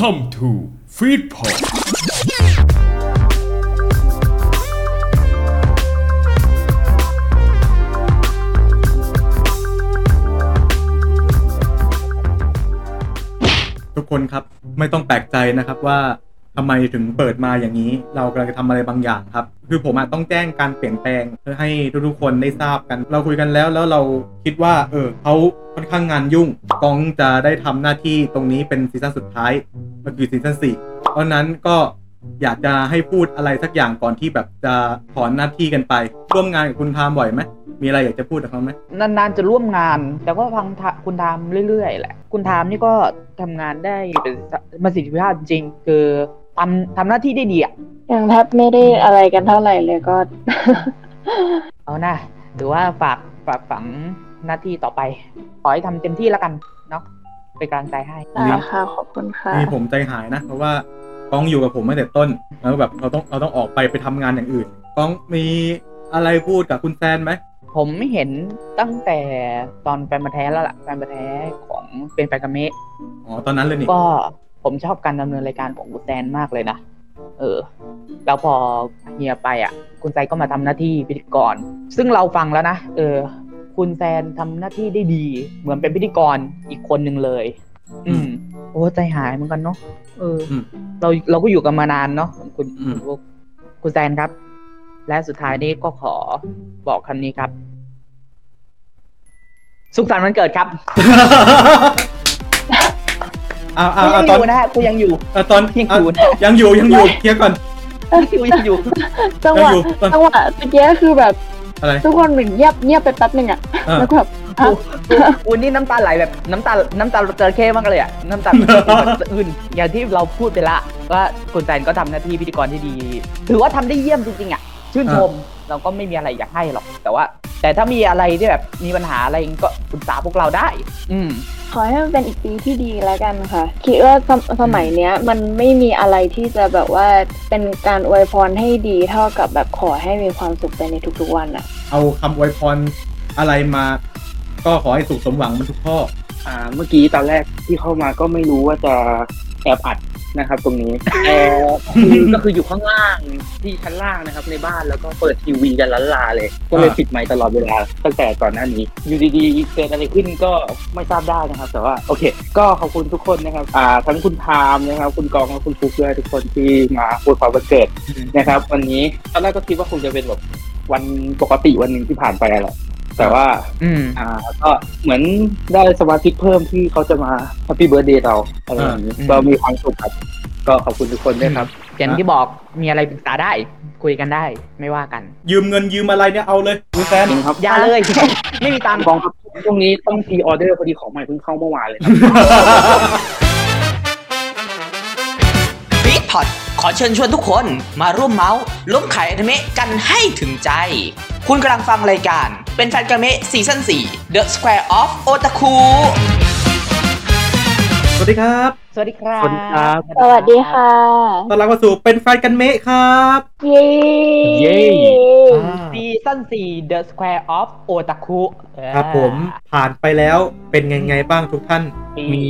Welcome to Feedpot ทุกคนครับไม่ต้องแปลกใจนะครับว่า ทำไมถึงเปิดมาอย่างนี้ เรากำลังจะทำอะไรบางอย่างครับ คือผมอต้องแจ้งการเปลี่ยนแปลงเพื่อให้ทุกๆคนได้ทราบกัน เราคุยกันแล้วแล้วเราคิดว่า เออเขาค่อนข้างงานยุ่งกองจะได้ทำหน้าที่ตรงนี้เป็นซีซั่นสุดท้ายก็คือซีซั่นสี่เพราะนั้นก็อยากจะให้พูดอะไรสักอย่างก่อนที่แบบจะถอนหน้าที่กันไป ร่วมงานกับคุณทามบ่อยไหมมีอะไรอยากจะพูดกับเขาไหมนานๆจะร่วมงาน แต่ก็ฟังทะคุณทามเรื่อยๆแหละ คุณทามนี่ก็ทำงานได้เป็นประสิทธิภาพจริง คือ ทำทำหน้าที่ได้ดีอะยังแทบไม่ได้อะไรกันเท่าไหร่เลยก็ เอานะหรือว่าฝากฝากฝังหน้าที่ต่อไป ขอให้ทำเต็มที่แล้วกันเนาะเป็นกำลังใจให้ได้ค่ะขอบคุณค่ะนี่ผมใจหายนะเพราะว่ากองอยู่กับผมตั้งแต่ต้นแล้วแบบเราต้องเราต้องออกไปไปทำงานอย่างอื่นกองมีอะไรพูดกับคุณแซนไหมผมเห็นตั้งแต่ตอนแฟนมาแท้แล้วล่ะแฟนมาแท้ของเป็นแฟนกับเมะอ๋อตอนนั้นเลยนี่ก็ ผมชอบการดำเนินรายการของคุณแซนมากเลยนะ เออ แล้วพอเฮียไปอะ คุณแซนก็มาทำหน้าที่พิธีกร ซึ่งเราฟังแล้วนะ เออ คุณแซนทำหน้าที่ได้ดี เหมือนเป็นพิธีกรอีกคนหนึ่งเลย อืม โอ้ใจหายเหมือนกันเนาะ เอออมเราเราก็อยู่กันมานานเนาะคุณอืมคุณคุณแซนครับ และสุดท้ายนี้ก็ขอบอกคำนี้ครับ สุขสันต์วันเกิดครับ อ่ากูอ่ายังอตอนยู่นะฮะกูยังอยู่ อ่าตอนยังอยู่นะอะยังอยู่ยังอยู่เคลียร์ก่อน กูยังอยู่ จังหวะยังอยู่ตอนจังหวะเมื่อกี้คือแบบอะไร ทุกคนเหมือนเงียบเงียบไปแป๊บหนึ่งอะอ่า แล้วก็แบบกูกูกูนี่น้ำตาไหลแบบน้ำตา น้ำตาจระเข้มากเลยอะน้ำตาสะอื้นอย่างที่เราพูดไปละว่าคุณแซนก็ทำหน้าที่พิธีกรที่ดี ถือว่าทำได้เยี่ยมจริงๆอะชื่นชม เราก็ไม่มีอะไรอยากให้หรอก แต่ว่า แต่ถ้ามีอะไรที่แบบมีปัญหาอะไรก็ปรึกษาพวกเราได้ อืม ขอให้มันเป็นอีกปีที่ดีแล้วกันค่ะ คิดว่าสมสมัยเนี้ย มันไม่มีอะไรที่จะแบบว่าเป็นการอวยพรให้ดีเท่ากับแบบขอให้มีความสุขไปในทุกๆวันอะเอาคำอวยพรอะไรมา ก็ขอให้สุขสมหวังมันทุกข้อ อ่าเมื่อกี้ตอนแรกที่เข้ามาก็ไม่รู้ว่าจะแอบอัด นะครับ ตรงนี้แต่คือก็คืออยู่ข้างล่างที่ชั้นล่างนะครับ ในบ้านแล้วก็เปิดทีวีกันล้านลาเลย ก็เลยอ่าปิดไมค์ตลอดเวลาตั้งแต่ก่อนหน้านี้ อยู่ดีๆเกิดอะไรขึ้นก็ไม่ทราบได้นะครับ แต่ว่าโอเค ก็ขอบคุณทุกคนนะครับ อ่าทั้งคุณทามนะครับ คุณกองและคุณฟุกด้วยทุกคนที่มาอวยพรวันเกิดนะครับ วันนี้ตอนแรกก็คิดว่าคงจะเป็นแบบวันปกติวันหนึ่งที่ผ่านไปแหละ แต่ว่า อืม อ่าก็เหมือนได้สมาชิกเพิ่มที่เขาจะมา happy birthday เราอะไรอย่างนี้อ่าก็มีความสุขครับ ก็ขอบคุณทุกคนด้วยครับ อย่างที่บอกมีอะไรปรึกษาได้ คุยกันได้ไม่ว่ากัน ยืมเงินยืมอะไรเนี่ยเอาเลยคุณแซนจริงครับอย่าเลย ไม่มีตังค์กองครับช่วงนี้ต้อง pre-order พอดีของใหม่เพิ่งเข้าเมื่อวานเลยครับฟีดพอด ขอเชิญชวนทุกคนมาร่วมเมาส์ล้มขายอนิเมะกันให้ถึงใจ คุณกำลังฟังรายการ เป็นแฟนกันเมะซีซั่น4 The Square of Otaku สวัสดีครับ สวัสดีครับ สวัสดีครับ สวัสดีค่ะต้อนรับเข้าสู่เป็นแฟนกันเมะครับ เย้เย้ซีซั่น4 The Square of Otaku ครับผมผ่านไปแล้วเป็นไงไงบ้างทุกท่าน มี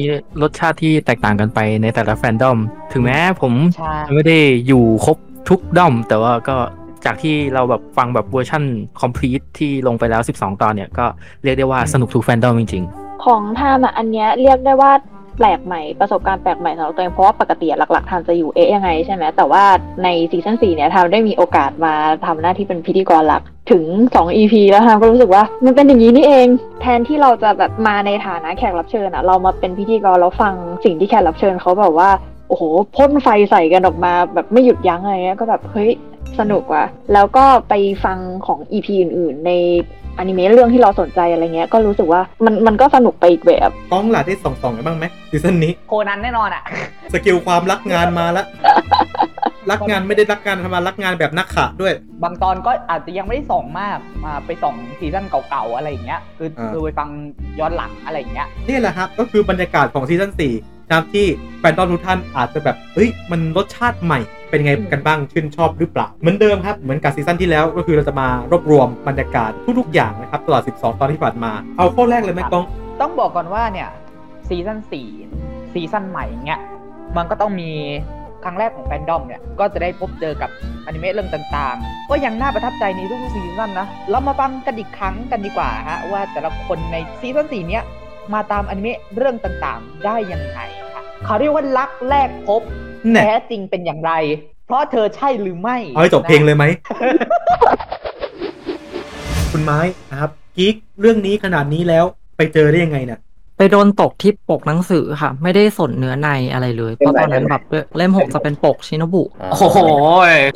รสชาติที่แตกต่างกันไปในแต่ละแฟนดอม ถึงแม้ผมใช่จะไม่ได้อยู่ครบทุก dom แต่ว่าก็จากที่เราแบบฟังแบบเวอร์ชั่น complete ที่ลงไปแล้ว 12 ตอนเนี่ย ก็เรียกได้ว่าสนุกทุกแฟนดอมจริงของทามอะอันเนี้ยเรียกได้ว่า แปลกใหม่ประสบการณ์แปลกใหม่สำหรับตัวเองเพราะว่าปกติหลัก ๆทามจะอยู่เอ๊ะยังไงใช่ไหมแต่ว่าในซีซั่นสี่เนี่ยทามได้มีโอกาสมาทำหน้าที่เป็นพิธีกรหลักถึง 2 EP แล้วทามก็รู้สึกว่ามันเป็นอย่างนี้นี่เอง แทนที่เราจะแบบมาในฐานะแขกรับเชิญอะเรามาเป็นพิธีกรแล้วฟังสิ่งที่แขกรับเชิญเขาแบบว่าโอ้โหพ่นไฟใส่กันออกมาแบบไม่หยุดยั้งอะไรเงี้ยก็แบบเฮ้ย สนุกว่ะ แล้วก็ไปฟังของ EP อื่น ๆ ในอนิเมะเรื่องที่เราสนใจอะไรเงี้ย ก็รู้สึกว่ามันมันก็สนุกไปอีกแบบกล้องหล่ะได้ส่องๆกันบ้างไหมซีซั่นนี้ โคนันแน่นอนอะ skill ความรักงานมาแล้วรักงานไม่ได้รักงานธรรมดารักงานแบบนักขะด้วย บางตอนก็อาจจะยังไม่ได้ส่องมากมาไปส่องซีซั่นเก่าๆอะไรอย่างเงี้ย คืออ่า คือไปฟังย้อนหลังอะไรอย่างเงี้ย นี่แหละครับก็คือบรรยากาศของซีซั่น4นะครับที่แฟนตอนทุกท่านอาจจะแบบเฮ้ยมันรสชาติใหม่ เป็นไงกันบ้างชื่นชอบหรือเปล่า เหมือนเดิมครับ เหมือนกับซีซั่นที่แล้วก็คือเราจะมารวบรวมบรรยากาศทุกๆอย่างนะครับตลอด 12 ตอนที่ผ่านมา เอาข้อแรกเลยไหมครับกล้อง ต้องบอกก่อนว่าเนี่ยซีซั่นสี่ซีซั่นใหม่เงี้ยมันก็ต้องมีครั้งแรกของแฟนดอมเนี่ย ก็จะได้พบเจอกับอนิเมะเรื่องต่างๆ ก็ยังน่าประทับใจในทุกซีซั่นนะ เรามาฟังกันอีกครั้งกันดีกว่าฮะว่าแต่ละคนในซีซั่นสี่เนี้ยมาตามอนิเมะเรื่องต่างๆ ได้ยังไงค่ะเขาเรียกว่ารักแรกพบ แน่แท้จริงเป็นอย่างไร เพราะเธอใช่หรือไม่เอาให้จบเพลงเลยไหม คุณไม้นะครับกิ๊กเรื่องนี้ขนาดนี้แล้วไปเจอได้ยังไงเนี่ยไปโดนตกที่ปกหนังสือค่ะ ไม่ได้สนเนื้อในอะไรเลยเพราะตอนนั้นแบบเล่มหกจะเป็นปกชินบุโอ้โห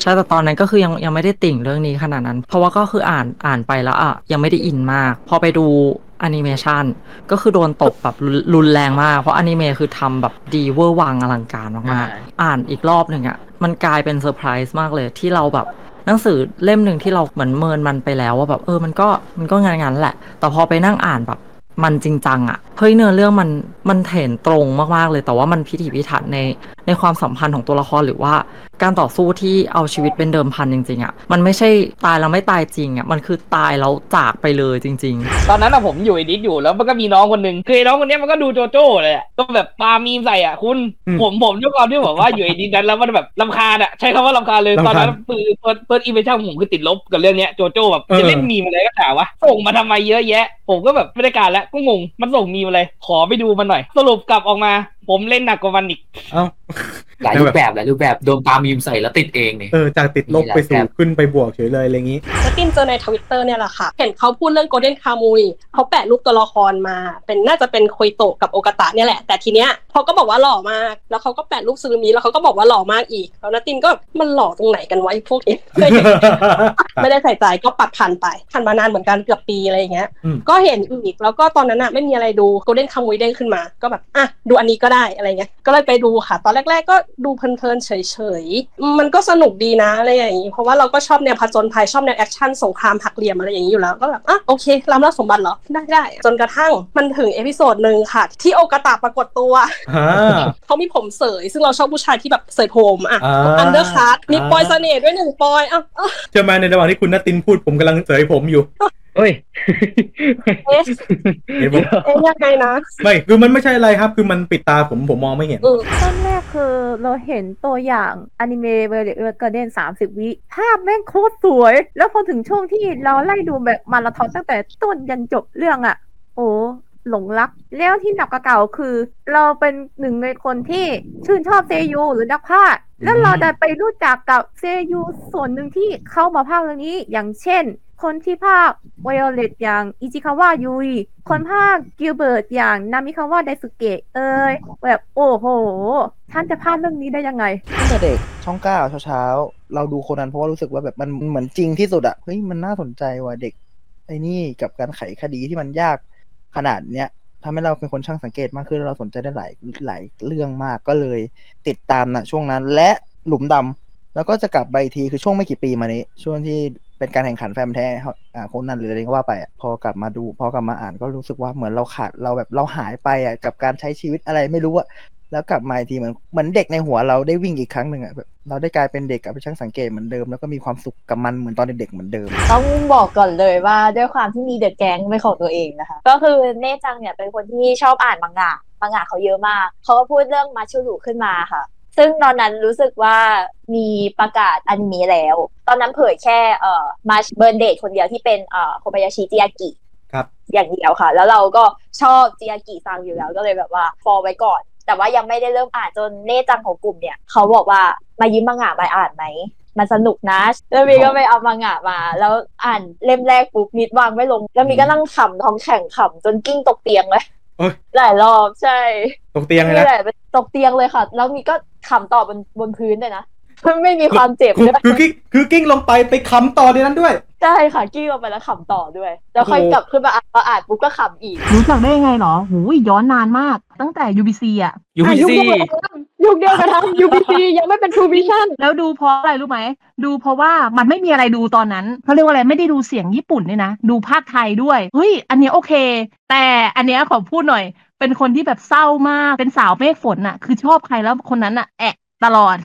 ใช่แต่ตอนนั้นก็คือยังยังไม่ได้ติ่งเรื่องนี้ขนาดนั้น เพราะว่าก็คืออ่านอ่านไปแล้วอะยังไม่ได้อินมาก พอไปดูแอนิเมชันก็คือโดนตกแบบรุนรุนแรงมาก เพราะอนิเมะคือทำแบบดีเวอร์วังอลังการมากใช่ๆอ่านอีกรอบหนึ่งอะมันกลายเป็นเซอร์ไพรส์มากเลยที่เราแบบหนังสือเล่มหนึ่งที่เราเหมือนเมินมันไปแล้วว่าแบบเออมันก็มันก็งานงานๆแหละ แต่พอไปนั่งอ่านแบบ มันจริงจังอะเฮ้ยเนื้อเรื่องมันมันเส้นตรงมากๆเลยแต่ว่ามันพิถีพิถันในในความสัมพันธ์ของตัวละครหรือว่า การต่อสู้ที่เอาชีวิตเป็นเดิมพันจริงๆอะมันไม่ใช่ตายแล้วไม่ตายจริงอะมันคือตายแล้วจากไปเลยจริง ๆ ตอนนั้นอะผมอยู่ไอดิสอยู่แล้วมันก็มีน้องคนหนึ่งคือไอ้น้องคนเนี้ยมันก็ดูโจโจ้เลยอะก็แบบปามีมใส่อะคุณ อืมผมผมด้วยความที่แบบว่าอยู่ไอดิสนั้นแล้วมันแบบลำคาญอะใช้คำว่าลำคาญเลยรำคาญตอนนั้นเปิดเปิดเปิดอีเวนต์ของผมคือติดลบกับเรื่องเนี้ยโจโจ้แบบเออ จะเล่นมีมอะไรก็ด่าวะส่งมาทำไมเยอะแยะ ผมก็แบบไม่ได้การแล้วก็งงมันส่งมีมอะไรขอไปดูมันหน่อย สรุปกลับออกมา ผมเล่นหนักกว่ามันอีก เอ้าหลายรูปแบบหลายรูปแบบโดนปามีมใส่แล้วติดเองเนี่ยเออจากติดลบไปสู่ขึ้นไปบวกเฉยเลยอะไรอย่างนี้แล้วตินเจอในทวิตเตอร์เนี่ยแหละค่ะ เห็นเขาพูดเรื่องโกลเด้นคามุยเขาแปะรูปตัวละครมา เป็นน่าจะเป็นโคยโตะกับโอกาตะเนี่ยแหละ แต่ทีเนี้ยเขาก็บอกว่าหล่อมาก แล้วเขาก็แปะรูปซูรุมิแล้วเขาก็บอกว่าหล่อมากอีก แล้วนาตินก็มันหล่อตรงไหนกันวะไอ้พวกนี้ไม่ได้ใส่ใจก็ปัดผ่านไปผ่านมานานเหมือนกันเกือบปีอะไรอย่างเงี้ยอืมก็เห็นอีกแล้วก็ตอนนั้นอะไม่มีอะไรดูโกลเด้นคามุยเด้งขึ้นมา ก็แบบอะดูอันนี้ก็ได้อะไรเงี้ย ก็เลยไปดูค่ะ ตอนแรก ๆ ก็ดูเพลินๆเฉยๆ มันก็สนุกดีนะอะไรอย่างงี้ เพราะว่าเราก็ชอบแนวผจญภัยชอบแนวแอคชั่นสงครามหักเหลี่ยมอะไรอย่างนี้อยู่แล้ว ก็แบบอะโอเคล้ำลับสมบัติเหรอ ได้ได้ จนกระทั่งมันถึง episode หนึ่งค่ะ ที่โอกาตาปรากฏตัวอ่าเขามีผมเสย ซึ่งเราชอบผู้ชายที่แบบเสยผมอะอ่า undercut มีปอยเสน่ห์ด้วยหนึ่งปอยอะอะเชื่อไหมในระหว่างที่คุณนัตตินพูดผมกำลังเสยผมอยู่ เฮ้ยเอ๊ะเห็นผมเอ๊ะยังไงนะไม่คือมันไม่ใช่อะไรครับ คือมันปิดตาผมผมมองไม่เห็นอืมตอนแรกคือเราเห็นตัวอย่างอนิเมะเวลเกอร์เดนสามสิบวิภาพแม่งโคตรสวย แล้วพอถึงช่วงที่เราไล่ดูแบบมาราธอนตั้งแต่ต้นยันจบเรื่องอะโอ้หลงรัก แล้วที่หนักกว่าเก่าคือ เราเป็นหนึ่งในคนที่ชื่นชอบเซยูหรือนักพากย์แล้วเราได้ไปรู้จักกับเซยูส่วนหนึ่งที่เข้ามาพากย์เรื่องนี้ อย่างเช่น คนที่พากไวโอเลตอย่างอิจิคาวะยุย คนพากกิลเบิร์ตอย่างนามิคาวะไดสุเกะเอ้ยแบบโอ้โห ท่านจะพลาดเรื่องนี้ได้ยังไง ตั้งแต่เด็กช่องเก้าเช้าๆ เราดูโคนันเพราะว่ารู้สึกว่าแบบมันเหมือนจริงที่สุดอะเฮ้ยมันน่าสนใจว่ะเด็กไอ้นี่กับการไขคดีที่มันยากขนาดเนี้ยทำให้เราเป็นคนช่างสังเกตมากขึ้นเราสนใจได้หลายหลายเรื่องมากก็เลยติดตามนะช่วงนั้นและหลุมดำแล้วก็จะกลับไปอีกทีคือช่วงไม่กี่ปีมานี้ ช่วงที่ เป็นการแข่งขันแฟมแท้อ่าโคนนั้นหรืออะไรก็ว่าไปอะพอกลับมาดูพอกลับมาอ่านก็รู้สึกว่าเหมือนเราขาดเราแบบเราหายไปอะกับการใช้ชีวิตอะไรไม่รู้อะแล้วกลับมาอีกทีเหมือนเหมือนเด็กในหัวเราได้วิ่งอีกครั้งหนึ่งอะแบบเราได้กลายเป็นเด็กกับช่างสังเกตเหมือนเดิมแล้วก็มีความสุขกับมันเหมือนตอนเด็กๆเหมือนเดิม ต้องบอกก่อนเลยว่าด้วยความที่มีเดอะแก๊งเป็นของตัวเองนะคะ ก็คือเน่จังเนี่ยเป็นคนที่ชอบอ่านมังงะมังงะเขาเยอะมาก เขาก็พูดเรื่องมาชูรุขึ้นมาค่ะ ซึ่งตอนนั้นรู้สึกว่ามีประกาศอนิเมะแล้ว ตอนนั้นเผยแค่เอ่อมาเบิร์นเดทคนเดียวที่เป็นเอ่อโคบายาชิจิยากิครับ อย่างเดียวค่ะ แล้วเราก็ชอบจิยากิซังอยู่แล้วก็เลยแบบว่าฟอลไว้ก่อน แต่ว่ายังไม่ได้เริ่มอ่านจนเน่จังของกลุ่มเนี่ย เขาบอกว่ามายืมมังงะมาอ่านไหมมันสนุกนะ แล้วมีก็ไปเอามังงะมา แล้วอ่านเล่มแรกปุ๊บนิดวางไม่ลง แล้วมีก็นั่งขำท้องแข็งขำจนกิ้งตกเตียงเลยโอ๊ย หลายรอบใช่ ตกเตียงเลยนี่นะแหละตกเตียงเลยค่ะ แล้วมีก็ขำต่อบนบนพื้นเลยนะไม่มีความเจ็บคือด้วยคือกิ้งคือกิ้งลงไปไปค้ำต่อในนั้นด้วย ใช่ค่ะกิ้งลงไปแล้วขำต่อด้วย แล้วค่อยโอ้โหกลับขึ้นมาอ่านพออ่านปุ๊บก็ขำอีก รู้จักได้ยังไงเหรอหูยย้อนนานมาก ตั้งแต่ UBC อะ UBC ยุคเดียวกันทั้ง UBC ยังไม่เป็น True Vision แล้วดูเพราะอะไรรู้ไหม ดูเพราะว่ามันไม่มีอะไรดูตอนนั้นเขาเรียกว่าอะไรไม่ได้ดูเสียงญี่ปุ่นด้วยนะ ดูภาคไทยด้วย เฮ้ย อันเนี้ยโอเค แต่อันเนี้ยขอพูดหน่อย เป็นคนที่แบบเศร้ามาก เป็นสาวเมฆฝนอะ คือชอบใครแล้วคนนั้นอะแอะตลอด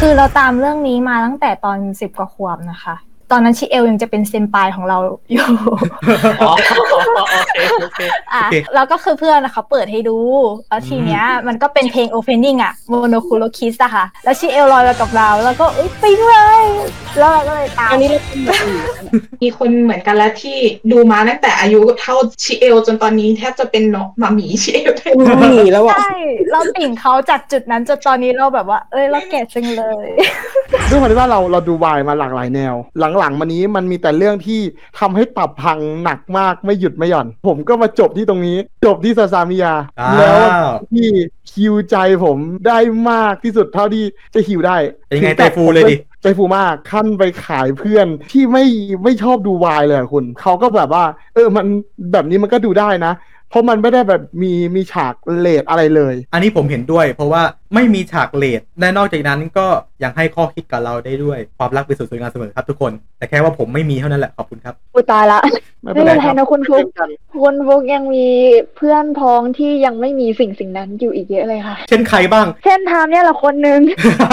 คือเราตามเรื่องนี้มาตั้งแต่ตอนสิบกว่าขวบนะคะ ตอนนั้นชิเอลยังจะเป็นเซนปายของเราอยู่อ๋อโอเคโอเคอะโอเคแล้วก็คือเพื่อนนะเขาเปิดให้ดู แล้วทีเนี้ยมันก็เป็นเพลง opening อะโมโนคุโรคิสอะค่ะ แล้วชิเอลลอยมากับเรา แล้วก็เอ้ยไปเลยแล้วเราก็เลยตามอันนี้เราเป็นแบบอื่นมีคนเหมือนกันแล้วที่ดูมาตั้งแต่อายุเท่าชิเอลจนตอนนี้แทบจะเป็นน้องหมาหมีชิเอลได้หมีแล้วอะใช่เราติ่งเขาจากจุดนั้นจนตอนนี้เราแบบว่า เอ้ยเราแก่จังเลยด้วยความที่ว่าเราเราดูวายมาหลากหลายแนวหลังๆมานี้มันมีแต่เรื่องที่ทำให้ตับพังหนักมากไม่หยุดไม่หย่อน ผมก็มาจบที่ตรงนี้ จบที่ซาซามิยาอ้าวแล้วที่ฮิวใจผมได้มากที่สุดเท่าที่จะฮิวได้เป็นไงถึกับใจฟูเลยดิผมใจฟูมากขั้นไปขายเพื่อนที่ไม่ไม่ชอบดูวายเลยอะคุณเขาก็แบบว่า เออมันแบบนี้มันก็ดูได้นะ เพราะมันไม่ได้แบบมีมีฉากเลดอะไรเลย อันนี้ผมเห็นด้วย เพราะว่า ไม่มีฉากเลดและนอกจากนั้นก็ยังให้ข้อคิดกับเราได้ด้วยความรักเป็นสุดสวยงามเสมอครับทุกคน แต่แค่ว่าผมไม่มีเท่านั้นแหละขอบคุณครับอุยตายละไม่ไม่เป็นไรเป็นไรครับนะคุณฟุกคุณฟุกยังมีเพื่อนพ้องที่ยังไม่มีสิ่งสิ่งนั้นอยู่อีกเยอะเลยค่ะ เช่นใครบ้าง เช่นทามเนี่ยละคนหนึ่ง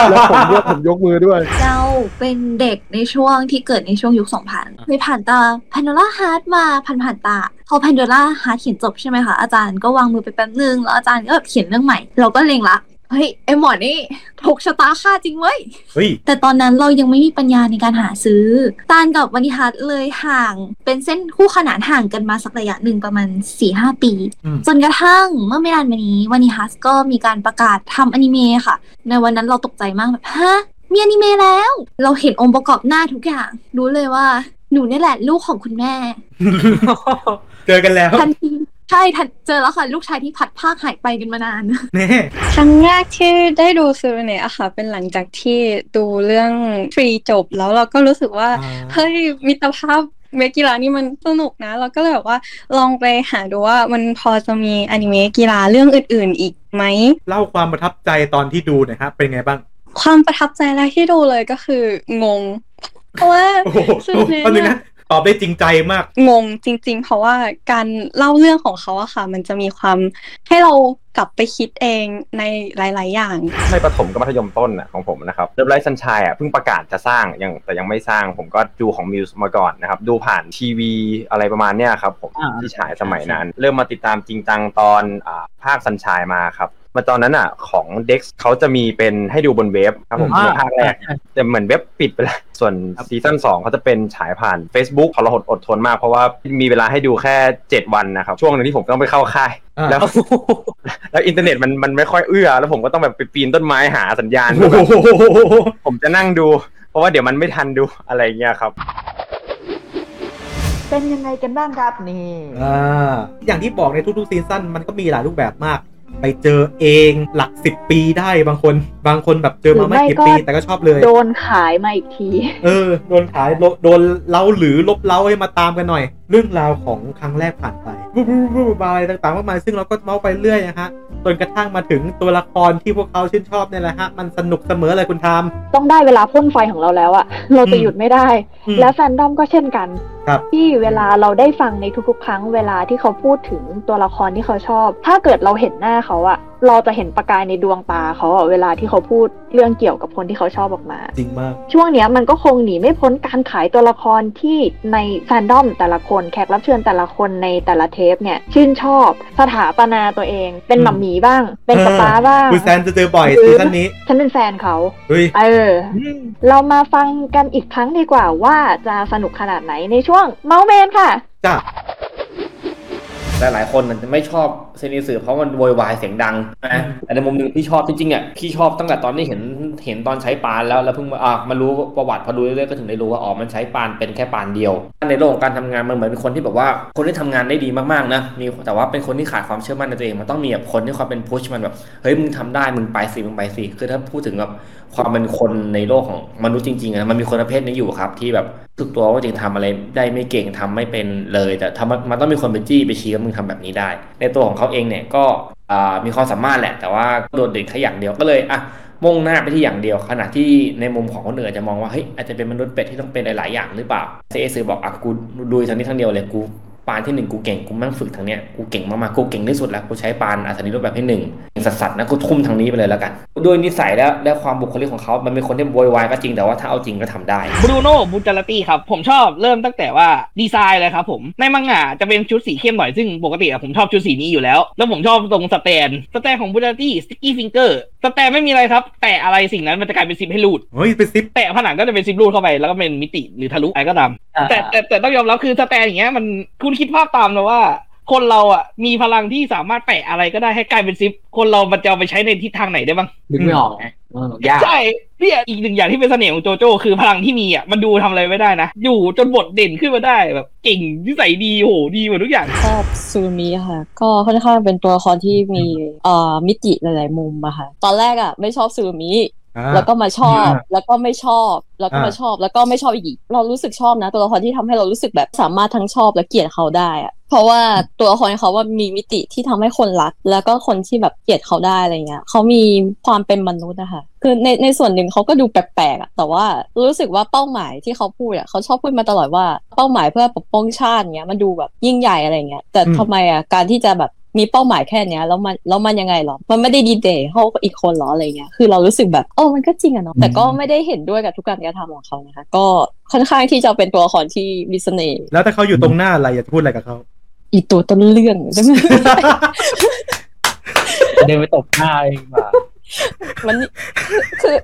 แล้วผมยกผมยกมือด้วยเราเป็นเด็กในช่วงที่เกิดในช่วงยุค 2000เคยผ่านตา Pandora Heart มาผ่านผ่านๆตา พอ Pandora Heart เขียนจบใช่ไหมคะ อาจารย์ก็วางมือไปแป๊บนึง แล้วอาจารย์ก็แบบเขียนเรื่องใหม่ เราก็เล็งละ เฮ้ยไอหมอนี่ถูกชะตาค่าจริงเว้ยเฮ้ยแต่ตอนนั้นเรายังไม่มีปัญญาในการหาซื้อตานกับวันิฮัทเลยห่างเป็นเส้นคู่ขนานห่างกันมาสักระยะหนึ่งประมาณ4ี่หปีอืมจนกระทั่งเมื่อไม่นานมานี้วันิฮัสก็มีการประกาศทำอนิเมะค่ะ ในวันนั้นเราตกใจมากแบบฮะมีอนิเมะแล้ว เราเห็นองค์ประกอบหน้าทุกอย่าง รู้เลยว่าหนูนี่แหละลูกของคุณแม่ เจอกันแล้วทันที ใช่ทันเจอแล้วค่ะ ลูกชายที่พัดภาคหายไปกันมานานแน่ครั้งแรกที่ได้ดูซูรุเนะอะค่ะ เป็นหลังจากที่ดูเรื่องฟรีจบแล้วเราก็รู้สึกว่า เฮ้ยมิตรภาพเมกีฬานี่มันสนุกนะ เราก็เลยแบบว่าลองไปหาดูว่ามันพอจะมีอนิเมะกีฬาเรื่องอื่น ๆ อีกไหมเล่าความประทับใจตอนที่ดูหน่อยครับเป็นไงบ้าง ความประทับใจแรกที่ดูเลยก็คืองง เพราะว่าโอ้โหซูรุเนะ ตอนนึงเนี่นะยตอบได้จริงใจมาก งงจริง ๆ เพราะว่าการเล่าเรื่องของเขาอะค่ะ มันจะมีความให้เรากลับไปคิดเองในหลาย ๆ อย่าง ในประถมกับมัธยมต้นน่ะของผมนะครับ Love Live Sunshine อะเพิ่งประกาศจะสร้างยังแต่ยังไม่สร้างผมก็ดูของ μ's มาก่อนนะครับ ดูผ่านทีวีอะไรประมาณเนี้ยครับผมอ่าที่ฉายสมัยนั้น เริ่มมาติดตามจริงจังตอนอ่าภาค Sunshine มาครับ มาตอนนั้นอะ ของ Dex เขาจะมีเป็นให้ดูบนเว็บครับผมอ่าในภาคแรกแต่เหมือนเว็บปิดไปแล้วส่วนซีซั่น2เขาจะเป็นฉายผ่าน Facebook ทรหดอดทนมากเพราะว่ามีเวลาให้ดูแค่ 7 วันนะครับ ช่วงหนึงที่ผมต้องไปเข้าค่ายอ่าแล้วแล้วอินเทอร์เน็ตมันมันไม่ค่อยเอื้อ แล้วผมก็ต้องแบบไปปีนต้นไม้หาสัญญาณ ผมจะนั่งดู เพราะว่าเดี๋ยวมันไม่ทันดูอะไรเงี้ยครับเป็นยังไงกันบ้างครับนี่ อ่า อย่างที่บอกในทุกๆซีซั่นมันก็มีหลายรูปแบบมาก ไปเจอเองหลักสิบปีได้บางคน บางคนแบบเจอมาไม่กี่ปีแต่ก็ชอบเลย โดนขายมาอีกที เออ โดนขายโดโดนเล้าหรือลบเล้าให้มาตามกันหน่อย เรื่องราวของครั้งแรกผ่านไปบูบูบูบายต่างๆมากมายซึ่งเราก็เมาส์ไปเรื่อยนะฮะจนกระทั่งมาถึงตัวละครที่พวกเขาชื่นชอบเนี่ยแหละฮะมันสนุกเสมอเลยคุณทามต้องได้เวลาพ่นไฟของเราแล้วอะเราจะหยุดไม่ได้อืมและแฟนดอมก็เช่นกันครับ ที่เวลาเราได้ฟังในทุกๆ ครั้งเวลาที่เขาพูดถึงตัวละครที่เขาชอบ ถ้าเกิดเราเห็นหน้าเขาอะเราจะเห็นประกายในดวงตาเขาอะเวลาที่เขาพูดเรื่องเกี่ยวกับคนที่เขาชอบออกมา จริงมาก ช่วงเนี้ยมันก็คงหนีไม่พ้นการขายตัวละครที่ในแฟนดอมแต่ละคนแขกรับเชิญแต่ละคนในแต่ละเทปเนี่ยชื่นชอบสถาปนาตัวเอง เป็นหมัมหมีบ้าง เป็นสปาบ้างคุณแซนจะเจอบ่อยหรืซีซั่นนี้ ฉันเป็นแฟนเขาเฮ้ยเอออเรามาฟังกันอีกครั้งดีกว่าว่าจะสนุกขนาดไหนในช่วงเมาเมนค่ะ จ้าหลายๆคนมันจะไม่ชอบเซนิสือเพราะมันโวยวายเสียงดังนะแต่ในมุมหนึ่งพี่ชอบจริงๆอะพี่ชอบตั้งแต่ตอนที่เห็นเห็นตอนใช้ปานแล้วแล้วเพิ่งมาอะมารู้ประวัติพอดูเรื่อยๆก็ถึงได้รู้ว่าอ๋อมันใช้ปานเป็นแค่ปานเดียว ในโลกของการทำงานมันเหมือนเป็นคนที่แบบว่าคนที่ทำงานได้ดีมากๆนะมีแต่ว่าเป็นคนที่ขาดความเชื่อมั่นในตัวเองมันต้องมีแบบคนที่ความเป็นพุชมันแบบเฮ้ยมึงทำได้มึงไปสิมึงไปสิคือถ้าพูดถึงแบบความเป็นคนในโลกของมนุษย์จริงๆอะมันมีคนประเภทนี้อยู่ครับที่แบบรู้ สึกตัวว่าจริงทำอะไรได้ไม่เก่งทำไม่เป็นเลย แต่ทำมันต้องมีคนไปจี้ไปชี้ว่ามึงทำแบบนี้ได้ ในตัวของเขาเองเนี่ยก็มีความสามารถแหละ แต่ว่าโดดเด่นแค่อย่างเดียวก็เลยอะมุ่งหน้าไปที่อย่างเดียวขณะที่ในมุมของคนอื่นอจจะมองว่าเฮ้ยอาจจะเป็นมนุษย์เป็ดที่ต้องเป็นหลายๆอย่างหรือเปล่าเซเอซอบอกอะกูดูทางนี้ทางเดียวเลยกู ปานที่หนึ่งกูเก่งกูแม่งฝึกทางเนี้ยกูเก่งมากๆกูเก่งที่สุดแล้วกูใช้ปานอัศนีรูปแบบที่หนึ่งสัสสัสๆนะกูทุ่มทางนี้ไปเลยแล้วกันด้วยนิสัยและและความบุคลิกของเขา มันเป็นคนที่โวยวายก็จริงแต่ว่าถ้าเอาจริงก็ทำได้บรูโน่บูจาราตี้ครับผมชอบเริ่มตั้งแต่ว่าดีไซน์เลยครับผมในมังงะจะเป็นชุดสีเข้มหน่อยซึ่งปกติอะผมชอบชุดสีนี้อยู่แล้ว แล้วผมชอบตรง stand stand ของบูจาราตี้ Sticky Fingers stand ไม่มีอะไรครับ แตะอะไรสิ่งนั้นมันจะกลายเป็นซิปให้รูดเฮ้ยเป็นซิปแตะผนังก็จะเป็นซิปรูดเข้าไปแล้วก็เป็นมิติหรือทะลุอะไรก็ตาม แต่แต่แต่ต้องยอมรับคือ stand อย่างเงี้ยมันคุณคิดภาพตามนะว่า คนเราอะมีพลังที่สามารถแปะอะไรก็ได้ให้กลายเป็นซิป คนเรามันจะเอาไปใช้ในทิศทางไหนได้บ้างนึกไม่ออกไงเออยากใช่เนี่ยอีกหนึ่งอย่างที่เป็นเสน่ห์ของโจโจ้คือพลังที่มีอะมันดูทำอะไรไม่ได้นะ อยู่จนบทเด่นขึ้นมาได้แบบเก่งนิสัยดีโหดีหมดทุกอย่างชอบซูมิค่ะ ก็ค่อนข้างเป็นตัวละครที่มีเอ่อมิติหลาย ๆ มุมอะค่ะ ตอนแรกอะไม่ชอบซูมิอ่า แล้วก็มาชอบอ่าแล้วก็ไม่ชอบ แล้วก็มาอ่าชอบ แล้วก็ไม่ชอบอีก เรารู้สึกชอบนะ ตัวละครที่ทำให้เรารู้สึกแบบสามารถทั้งชอบและเกลียดเขาได้อะเพราะว่าตัวละครเขาว่ามีมิติที่ทำให้คนรัก แล้วก็คนที่แบบเกลียดเขาได้อะไรเงี้ยเขามีความเป็นมนุษย์อะค่ะคือในในส่วนหนึ่งเขาก็ดูแปลกๆอะแต่ว่ารู้สึกว่าเป้าหมายที่เขาพูดอะเขาชอบพูดมาตลอดว่าเป้าหมายเพื่อปกป้องชาติเงี้ยมันดูแบบยิ่งใหญ่อะไรเงี้ยแต่อืมทำไมอะการที่จะแบบ มีเป้าหมายแค่เนี้ยแล้วมันแล้วมันยังไงหรอ มันไม่ได้ดีเดย์เขาอีกคนหรออะไรเงี้ยคือเรารู้สึกแบบเออมันก็จริงอะเนาะแต่ก็ไม่ได้เห็นด้วยกับทุกการกระทำของเขานะคะ ก็ค่อนข้างที่จะเป็นตัวละครที่มีเสน่ห์แล้วถ้าเขาอยู่ตรงหน้าอะไรอยากจะพูดอะไรกับเขาอีตัวต้นเรื่องเดินไปตบหน้าเองว่ะมันคือ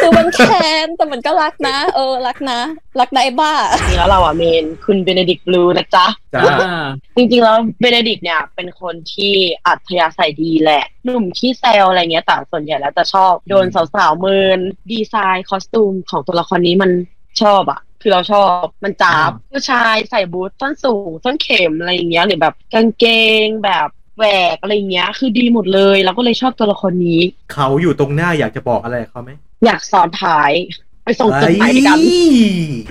คือมันแค้นแต่มันก็รักนะ เออ รักนะ รักนะไอ้บ้าจริงๆแล้วเราอะ main คุณเบเนดิกต์บลูนะจ๊ะจ้าจริงๆแล้วเบเนดิกต์เนี่ย เป็นคนที่อัธยาศัยดีแหละ หนุ่มขี้แซวอะไรเงี้ยแต่ส่วนใหญ่แล้วจะชอบโดนสาวๆเมินดีไซน์ costume ของตัวละครนี้มันชอบอะคือเราชอบมันจ้า แบบผู้ชายใส่บูทส้นสูงส้นเข็มอะไรอย่างเงี้ยหรือแบบกางเกงแบบ แหวกอะไรเงี้ย คือดีหมดเลย เราก็เลยชอบตัวละครนี้ เขาอยู่ตรงหน้าอยากจะบอกอะไรกับเขาไหมอยากสอนถ่าย ไปส่งจดหมายด้วยกัน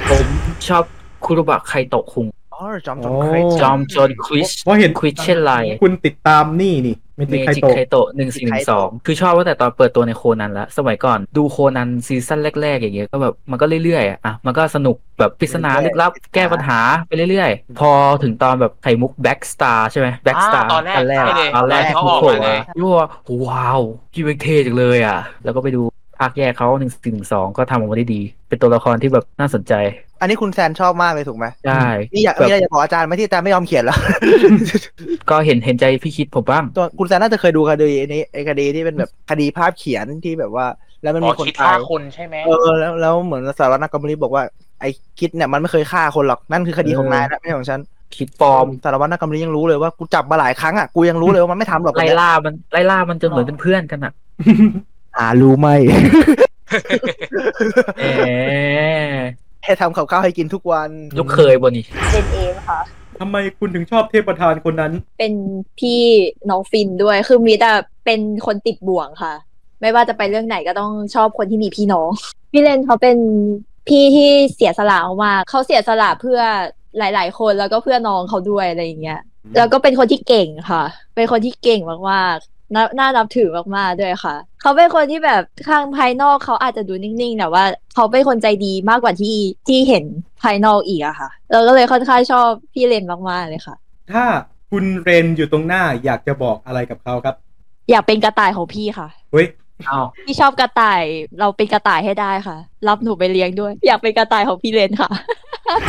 ผมชอบคุโรบะไคโตะคุง อ๋อจอมจโอ้อมคริสจอมโจนควิชเพราะเห็นควิชเช่นไรคุณติดตามนี่นี่เมเมจิไคจิโตะไคโตะหนึ่งสี่หนึ่งสองคือชอบว่าแต่ตอนเปิดตัวในโคนันแล้ว สมัยก่อนดูโคนันซีซั่นแรก ๆ อย่างเงี้ยก็แบบมันก็เรื่อยๆอะอะมันก็สนุกแบบปริศนาลึกลับแก้ปัญหาไปเรื่อยๆ พอถึงตอนแบบไข่มุกแบ็กสตาร์ใช่ไหมแบ็กสตาร์อ่าตอนแรกแรกใช่เลยตอนแรกเขาที่ออกโผล่มาเลยมาพี่ว่าว้าวพี่เวกเท่จังเลยอะ แล้วก็ไปดู ภาคแยกเขาหนึ่งสี่หนึ่งสองก็ทำออกมาได้ดี เป็นตัวละครที่แบบน่าสนใจ อันนี้คุณแซนชอบมากเลยถูกไหมใช่นี่อยากแบบมีอะไรจะบอกอาจารย์ไหมที่อาจารย์ไม่ยอมเขียนแล้ว ก็เห็นเห็นใจพี่คิดผมบ้างตัวคุณแซนน่าจะเคยดูคดีนี้ไอ้คดีที่เป็นแบบคดีภาพเขียนที่แบบว่า แล้วมันอ๋มีอคนคิดตาฆ่ายคนใช่ไหมเออแล้วแล้วเหมือนสารวัตรนักกรรมนิบอกว่าไอ้คิดเนี่ยมันไม่เคยฆ่าคนหรอกนั่นคือคดีของนายนะไม่ใช่ของฉันคิดปลอมสารวัตรนักกรรมนิยังรู้เลยว่ากูจับมาหลายครั้งอะกูยังรู้เลยว่ามันไม่ทำหรอกไล่ล่ามันไล่ล่ามันจนเหมือนเป็นเพื่อนกันอะ อ่ารู้ไหม เอ๊ะให้ทำกับข้าวให้กินทุกวันลูกเคยบ่นี่เป็นเอมค่ะ ทำไมคุณถึงชอบเทพประธานคนนั้น เป็นพี่น้องฟินด้วย คือมีแต่เป็นคนติดบ่วงค่ะ ไม่ว่าจะไปเรื่องไหนก็ต้องชอบคนที่มีพี่น้อง พี่เลนเขาเป็นพี่ที่เสียสละมากๆเขาเสียสละเพื่อหลาย ๆ คนแล้วก็เพื่อน้องเขาด้วยอะไรอย่างเงี้ย แล้วก็เป็นคนที่เก่งค่ะ เป็นคนที่เก่งมากๆ น่าน่านับถือมากๆด้วยค่ะ เขาเป็นคนที่แบบข้างภายนอกเขาอาจจะดูนิ่งๆแต่ว่า เขาเป็นคนใจดีมากกว่าที่ที่เห็นภายนอกอีกอะค่ะ เราก็เลยค่อนข้างชอบพี่เลนมากๆเลยค่ะ ถ้าคุณเรนอยู่ตรงหน้าอยากจะบอกอะไรกับเขาครับ อยากเป็นกระต่ายของพี่ค่ะเฮ้ยเอาพี่ชอบกระต่ายเราเป็นกระต่ายให้ได้ค่ะ รับหนูไปเลี้ยงด้วย อยากเป็นกระต่ายของพี่เลนค่ะ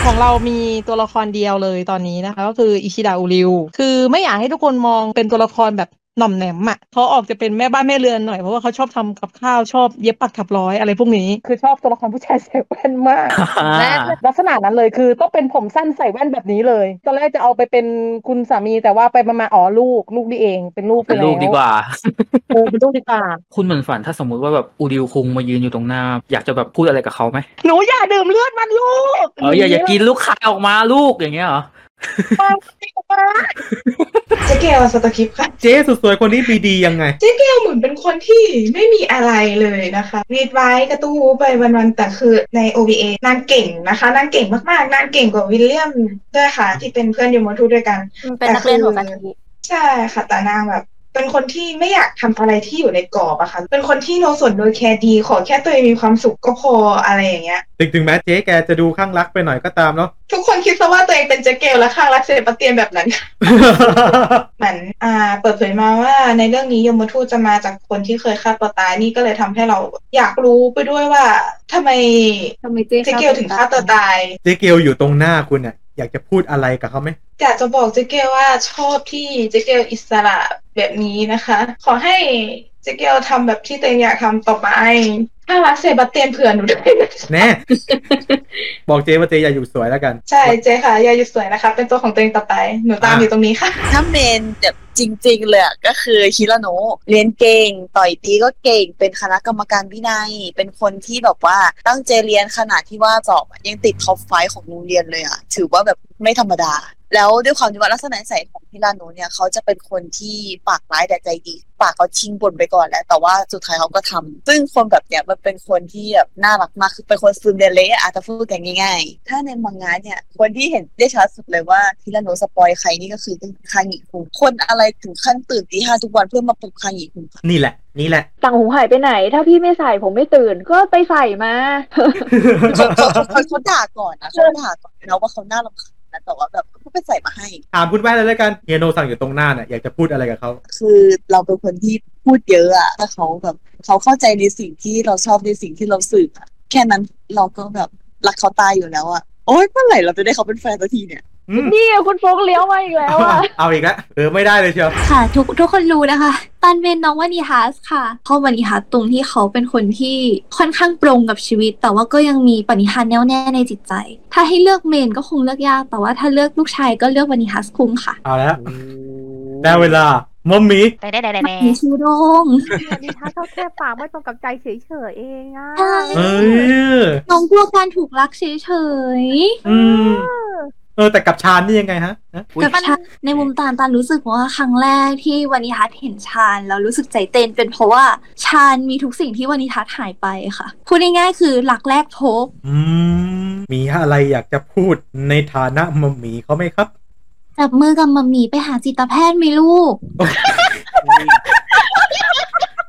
ของเรามีตัวละครเดียวเลยตอนนี้นะคะ ก็คืออิชิดาอุริว คือไม่อยากให้ทุกคนมองเป็นตัวละครแบบ หน่อมแหนมอะเขาออกจะเป็นแม่บ้านแม่เรือนหน่อยเพราะว่าเขาชอบทำกับข้าวชอบเย็บปักถับร้อยอะไรพวกนี้ คือชอบตัวละครผู้ชายใส่แว่นมากและลักษณะนั้นเลยคือต้องเป็นผมสั้นใส่แว่นแบบนี้เลยตอนแรกจะเอาไปเป็นคุณสามีแต่ว่าไปมาๆอ๋อลูกลูกนี่เอง เป็นลูกไปเป็นแล้วลูกดีกว่าเออเป็นลูกดีกว่า คุณเหมือนฝันถ้าสมมุติว่าแบบอูดิวคุงมายืนอยู่ตรงหน้า อยากจะแบบพูดอะไรกับเขาไหมหนูอย่าดื่มเลือดมันลูกเอออย่าอย่ากินลูกค้ายออกมาลูกอย่างเงี้ยเหรอ เจ๊เกลสตาคิปค่ะ เจ๊สุดสวยคนนี้มีดียังไง เจ๊เกลเหมือนเป็นคนที่ไม่มีอะไรเลยนะคะรีดไว้กระตู้ไปวันๆแต่คือใน OVA นางเก่งนะคะนางเก่งมากๆนางเก่งกว่าวิลเลียมด้วยค่ะ ที่เป็นเพื่อนยูโมทูด้วยกัน เป็นนักเรียนหัวกะทิใช่ค่ะแต่นางแบบไป เป็นคนที่ไม่อยากทำอะไรที่อยู่ในกรอบอะค่ะ เป็นคนที่ no สน no care ดี ขอแค่ตัวเองมีความสุขก็พออะไรอย่างเงี้ย ถึงถึงแม้เจ๊แกจะดูคลั่งรักไปหน่อยก็ตามเนาะ ทุกคนคิดซะว่าตัวเองเป็นเจ๊เกรลและคลั่งรักเซบาสเตียนแบบนั้นเหมือนอ่า เปิดเผยมาว่าในเรื่องนี้ยมทูตจะมาจากคนที่เคยฆ่าตัวตายนี่ก็เลยทำให้เราอยากรู้ไปด้วยว่าทำไมทำไมเจ๊เจเกลถึงฆ่าตัวตาย เจ๊เกลอยู่ตรงหน้าคุณเนี่ย อยากจะพูดอะไรกับเขาไหมอยากจะบอกเจเกลว่าชอบที่เจเกลอิสระแบบนี้นะคะ ขอให้เจเกลทำแบบที่ตัวเองอยากทำต่อไป ถ้ารักเซบาสเตียนเผื่อหนูด้วยแน่บอกเจ๊ว่าเจ๊อย่าอยู่สวยแล้วกัน ใช่เจค่ะ อย่าหยุดสวยนะคะ เป็นตัวของตัวเองต่อไป หนูตามอยู่ตรงนี้ค่ะ ถ้าเมนแบบจริง ๆ เลยอะก็คือฮิราโนะเรียนเก่ง ต่อยตีก็เก่ง เป็นคณะกรรมการวินัย เป็นคนที่แบบว่าตั้งใจเรียนขนาดที่ว่าสอบอะยังติด top five ของโรงเรียนเลยอะถือว่าแบบไม่ธรรมดาแล้วด้วยความที่ว่าลักษณะนิสัยของฮิราโนะเนี่ยเขาจะเป็นคนที่ปากร้ายแต่ใจดี ปากเขาชิงบ่นไปก่อนแหละแต่ว่าสุดท้ายเขาก็ทำซึ่งคนแบบเนี้ยมันเป็นคนที่แบบน่ารักมากคือเป็นคนซึนเดเระอาจจะพูดกันง่ายๆ ถ้าในมังงะเนี่ยคนที่เห็นได้ชัดสุดเลยว่าฮิราโนะ spoilใครนี่ก็คือคางหงิคุงคนอะไรถึงขั้นตื่นตีห้าทุกวันเพื่อมาปลุกคางหงิคุงนี่แหละนี่แหละต่างหูหายไปไหน ถ้าพี่ไม่ใส่ผมไม่ตื่นก็ไปใส่มาเขาเขาเขาเขาด่าก่อนนะเขาด่าก่อนนะว่าเขาน่ารำคาญนะแต่ว่าแบบ เขาไปใส่มาให้ ถามคุณแม่เลยแล้วกันเฮียโนสั่งอยู่ตรงหน้าเนี่ยอยากจะพูดอะไรกับเขาคือเราเป็นคนที่พูดเยอะอะถ้าเขาแบบเขาเข้าใจในสิ่งที่เราชอบในสิ่งที่เราสื่ออะแค่นั้นเราก็แบบรักเขาตายอยู่แล้วอะโอ๊ยเมื่อไหร่เราจะได้เขาเป็นแฟนสักทีเนี่ย นี่อะคุณโฟกเลี้ยวมาอีกแล้วอะเอาอีกแล้วเออไม่ได้เลยเชียวค่ะ ทุกทุกคนรู้นะคะตันเป็นน้องวานิฮัสค่ะเพราะวานิฮัสตรงที่เขาเป็นคนที่ค่อนข้างปรงกับชีวิต แต่ว่าก็ยังมีปณิธานแน่วแน่ในจิตใจ ถ้าให้เลือกเมนก็คงเลือกยาก แต่ว่าถ้าเลือกลูกชายก็เลือกวานิฮัสคุ้มค่ะ เอาแล้วได้เวลามัมมี่แต่ได้ได้ได้มีชื่อโรงวันนี้ท้าเขาแค่ปากไม่ตรงกับใจเฉยๆเองอะเอ้ยน้องกลัวการถูกรักเฉยอืม เออแต่กับชาญนี่ยังไงฮะฮะๆกับชาในมุมตาลตาลรู้สึกว่าครั้งแรกที่วานิทัศน์เห็นชาญแล้วรู้สึกใจเต้นเป็นเพราะว่าชาญมีทุกสิ่งที่วานิทัศน์หายไปค่ะพูดง่ายๆคือหลักแรกพบ อืมมีอะไรอยากจะพูดในฐานะมัมมี่เขาไหมครับ จับมือกับมัมมี่ไปหาจิตแพทย์ไหมลูก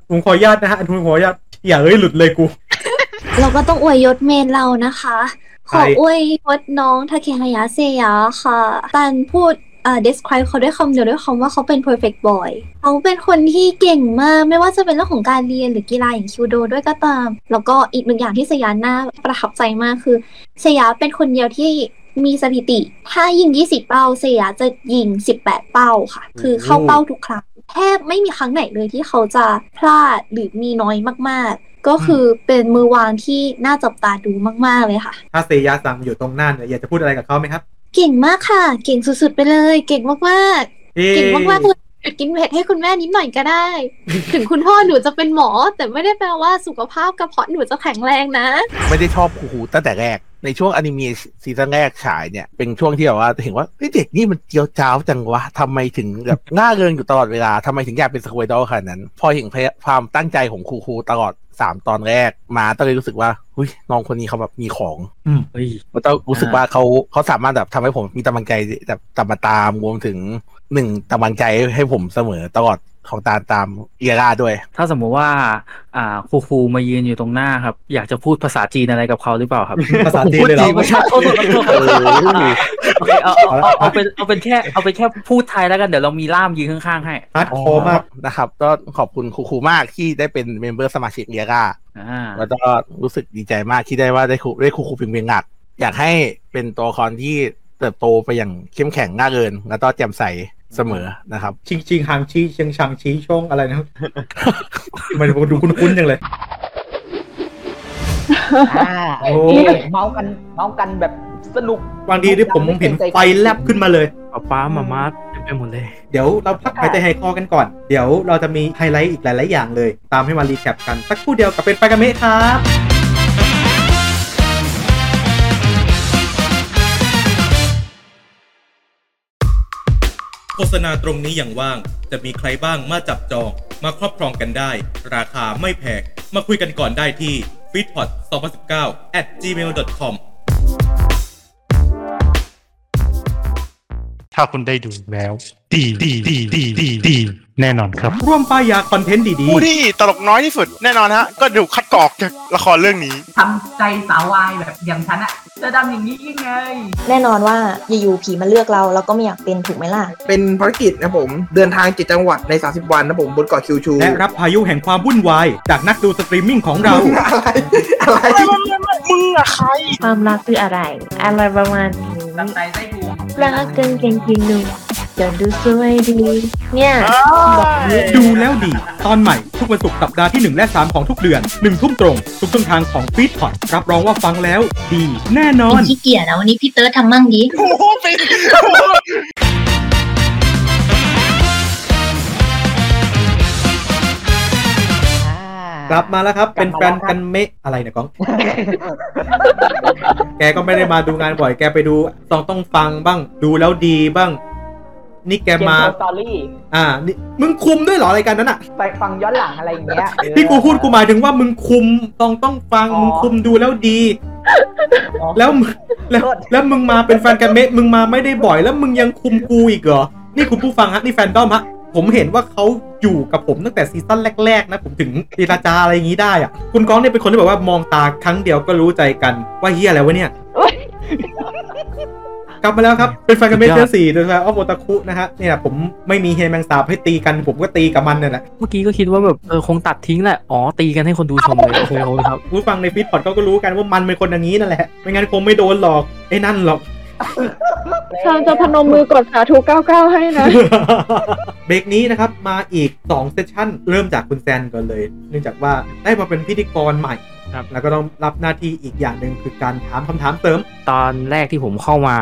ผมขออนุญาตนะฮะผมขออนุญาตอย่าเอ้ยหลุดเลยกู เราก็ต้องอวยยศเมนเรานะคะ ขใครออวยยศน้องทาเคฮายะเซยะค่ะตันพูดเอ่อ describe เขาด้วยคำเดียวด้วยคำว่าเขาเป็น perfect boy เขาเป็นคนที่เก่งมาก ไม่ว่าจะเป็นเรื่องของการเรียนหรือกีฬาอย่างคิวโดด้วยก็ตาม แล้วก็อีกหนึ่งอย่างที่สยามน่าประทับใจมากคือสยามเป็นคนเดียวที่มีสถิติ ถ้ายิง 20 เป้าสยามจะยิง 18 เป้าค่ะ คือเข้าเป้าทุกครั้ง แทบไม่มีครั้งไหนเลยที่เขาจะพลาดหรือมีน้อยมากๆ ก็คือเป็นมือวางที่น่าจับตาดูมากๆเลยค่ะ ถ้าเซยาสั่งอยู่ตรงหน้าเนี่ยอยากจะพูดอะไรกับเขาไหมครับ เก่งมากค่ะ เก่งสุดๆไปเลย เก่งมากเย้ๆเก่งมากๆเลยหยุดกินเผ็ดให้คุณแม่นิดหน่อยก็ได้ ถึงคุณพ่อหนูจะเป็นหมอ แต่ไม่ได้แปลว่าสุขภาพกระเพาะหนูจะแข็งแรงนะ ไม่ได้ชอบคูคูตั้งแต่แรก ในช่วงอนิเมะซีซั่นแรกฉายเนี่ย เป็นช่วงที่แบบว่าเห็นว่าเฮ้ยเด็กนี่มันเจียวจ้าวจังวะทำไมถึงแบบง่าเริงอยู่ตลอดเวลาทำไมถึงอยากเป็นสควอดอลขนาดนั้น พอเห็นความตั้งใจของคูคูตลอดสามตอนแรกมาก็เลยรู้สึกว่าหุ้ยน้องคนนี้เขาแบบมีของ อืมเฮ้ยมันต้องรู้สึกว่าเขาเขาสามารถแบบทำให้ผมมีกำลังใจแบบตามมาตามรวมถึงหนึ่งกำลังใจให้ผมเสมอตลอดของตามตามเอียร่าด้วย ถ้าสมมุติว่า อ่าครูครูมายืนอยู่ตรงหน้าครับ อยากจะพูดภาษาจีนอะไรกับเขาหรือเปล่าครับ ภาษาจีนเลยเหรอไม่ใช่โทษโทษโทษโทษโอเคเอาเอาเอาเอาเป็นเอาเป็นแค่เอาเป็นแค่พูดไทยแล้วกันเดี๋ยวเรามีล่ามยืนข้างๆให้ฮัดโคมากนะครับ ก็ขอบคุณครูครูมากที่ได้เป็นเมมเบอร์สมาชิกเอียร่าอ่าแล้วก็รู้สึกดีใจมากที่ได้ว่าได้ครูได้ครูครูเพียงเพียงหนัก อยากให้เป็นตัวละครที่เติบโตไปอย่างเข้มแข็งน่าเกิน แล้วก็แจ่มใส เสมอนะครับ ชิงชิงหางชี้เชียงชังชี้ช่องอะไรนะครับมันดูคุ้นๆจังเลยอ่าโอ้นี่เมาส์กันเมาส์กันแบบสนุกบางทีที่ผมเห็นไฟแลบขึ้นมาเลยป้าป้ามามาเต็มไปหมดเลย เดี๋ยวเราพักหายใจหายคอกันก่อน เดี๋ยวเราจะมีไฮไลท์อีกหลาย ๆ อย่างเลย ตามให้มา recap กัน สักครู่เดียวกับเป็นแฟนกันเมะครับ โฆษณาตรงนี้อย่างว่าง จะมีใครบ้างมาจับจอง มาครอบครองกันได้ ราคาไม่แพงมาคุยกันก่อนได้ที่ f e e d p o t 2019 at gmail.com ถ้าคุณได้ดูแล้ว ดีดีดีดีดีดี แน่นอนครับ ร่วมป้ายยาคอนเทนต์ดีผู้ที่ตลกน้อยที่สุดแน่นอนฮะ ก็ดูคัดกรอกจากละครเรื่องนี้ ทำใจสาววายแบบอย่างฉันอะจะทำอย่างนี้ยังไง แน่นอนว่าอยู่ๆผีมาเลือกเราเราก็ไม่อยากเป็นถูกไหมล่ะ เป็นภารกิจนะผม เดินทางเจ็ดจังหวัดใน 30 วันนะผมบนเกาะคิวชูๆ และรับพายุแห่งความวุ่นวาย จากนักดูสตรีมมิ่งของเรามึงอะใคร ความรักคืออะไร อะไรประมาณนี้ตั้งใจไส้พุงรักกันเก่งจริงหนุ่ม จนดูสวยดี เนี่ยบอกนี้ดูแล้วดี ตอนใหม่ ทุกวันศุกร์สัปดาห์ที่ 1 และ 3 ของทุกเดือน1ทุ่มตรง ทุกช่องทางของฟีดพอดรับรองว่าฟังแล้ว ดี แน่นอน ขี้เกียจนะวันนี้พี่เติร์ดทำมั่งดิกลับมาแล้วครับ เป็นแฟนกันเมะอะไรเนี่ยก้อง แกก็ไม่ได้มาดูงานบ่อย แกไปดูต้องต้องฟังบ้าง ดูแล้วดีบ้าง นี่แกมาเกมสตอรี่อ่านี่มึงคุมด้วยเหรอรายการนั้นอะ ไปฟังย้อนหลังอะไรอย่างเงี้ยที่กูพูดกูหมายถึงว่ามึงคุมต้องต้องฟังมึงคุมดูแล้วดีแล้วมึงแล้วแล้วมึงมาเป็นแฟนกันเมะมึงมาไม่ได้บ่อย แล้วมึงยังคุมกูอีกเหรอ นี่คุณผู้ฟังฮะนี่แฟนดอมฮะ ผมเห็นว่าเขาอยู่กับผมตั้งแต่ซีซั่นแรก ๆ นะ ผมถึงเจรจาอะไรอย่างนี้ได้อะคุณก้องเนี่ยเป็นคนที่แบบว่ามองตาครั้งเดียวก็รู้ใจกันว่าเฮียอะไรวะเนี่ย กลับมาแล้วครับ เป็นแฟนกันเมะเทอร์สี่โดย fan of โอตาคุนะฮะเนี่ยผมไม่มีเฮแมงสาบให้ตีกันผมก็ตีกับมันเนี่ยแหละเมื่อกี้ก็คิดว่าแบบเออคงตัดทิ้งแหละ อ๋อ ตีกันให้คนดูชมเลยโอเคขอบคุณครับผู้ฟังในฟีดพอดเขาก็รู้กันว่ามันเป็นคนอย่างนี้นั่นแหละ ไม่งั้นคงไม่โดนหรอกไอ้นั่นหรอกทางจะพนมมือกดสาธุ99 ให้นะ เบรกนี้นะครับ มาอีก 2 เซสชั่น เริ่มจากคุณแซนก่อนเลย เนื่องจากว่าได้มาเป็นพิธีกรใหม่ ครับแล้วก็ต้องรับหน้าที่อีกอย่างหนึ่งคือการถามคำถามเติม ตอนแรกที่ผมเข้ามา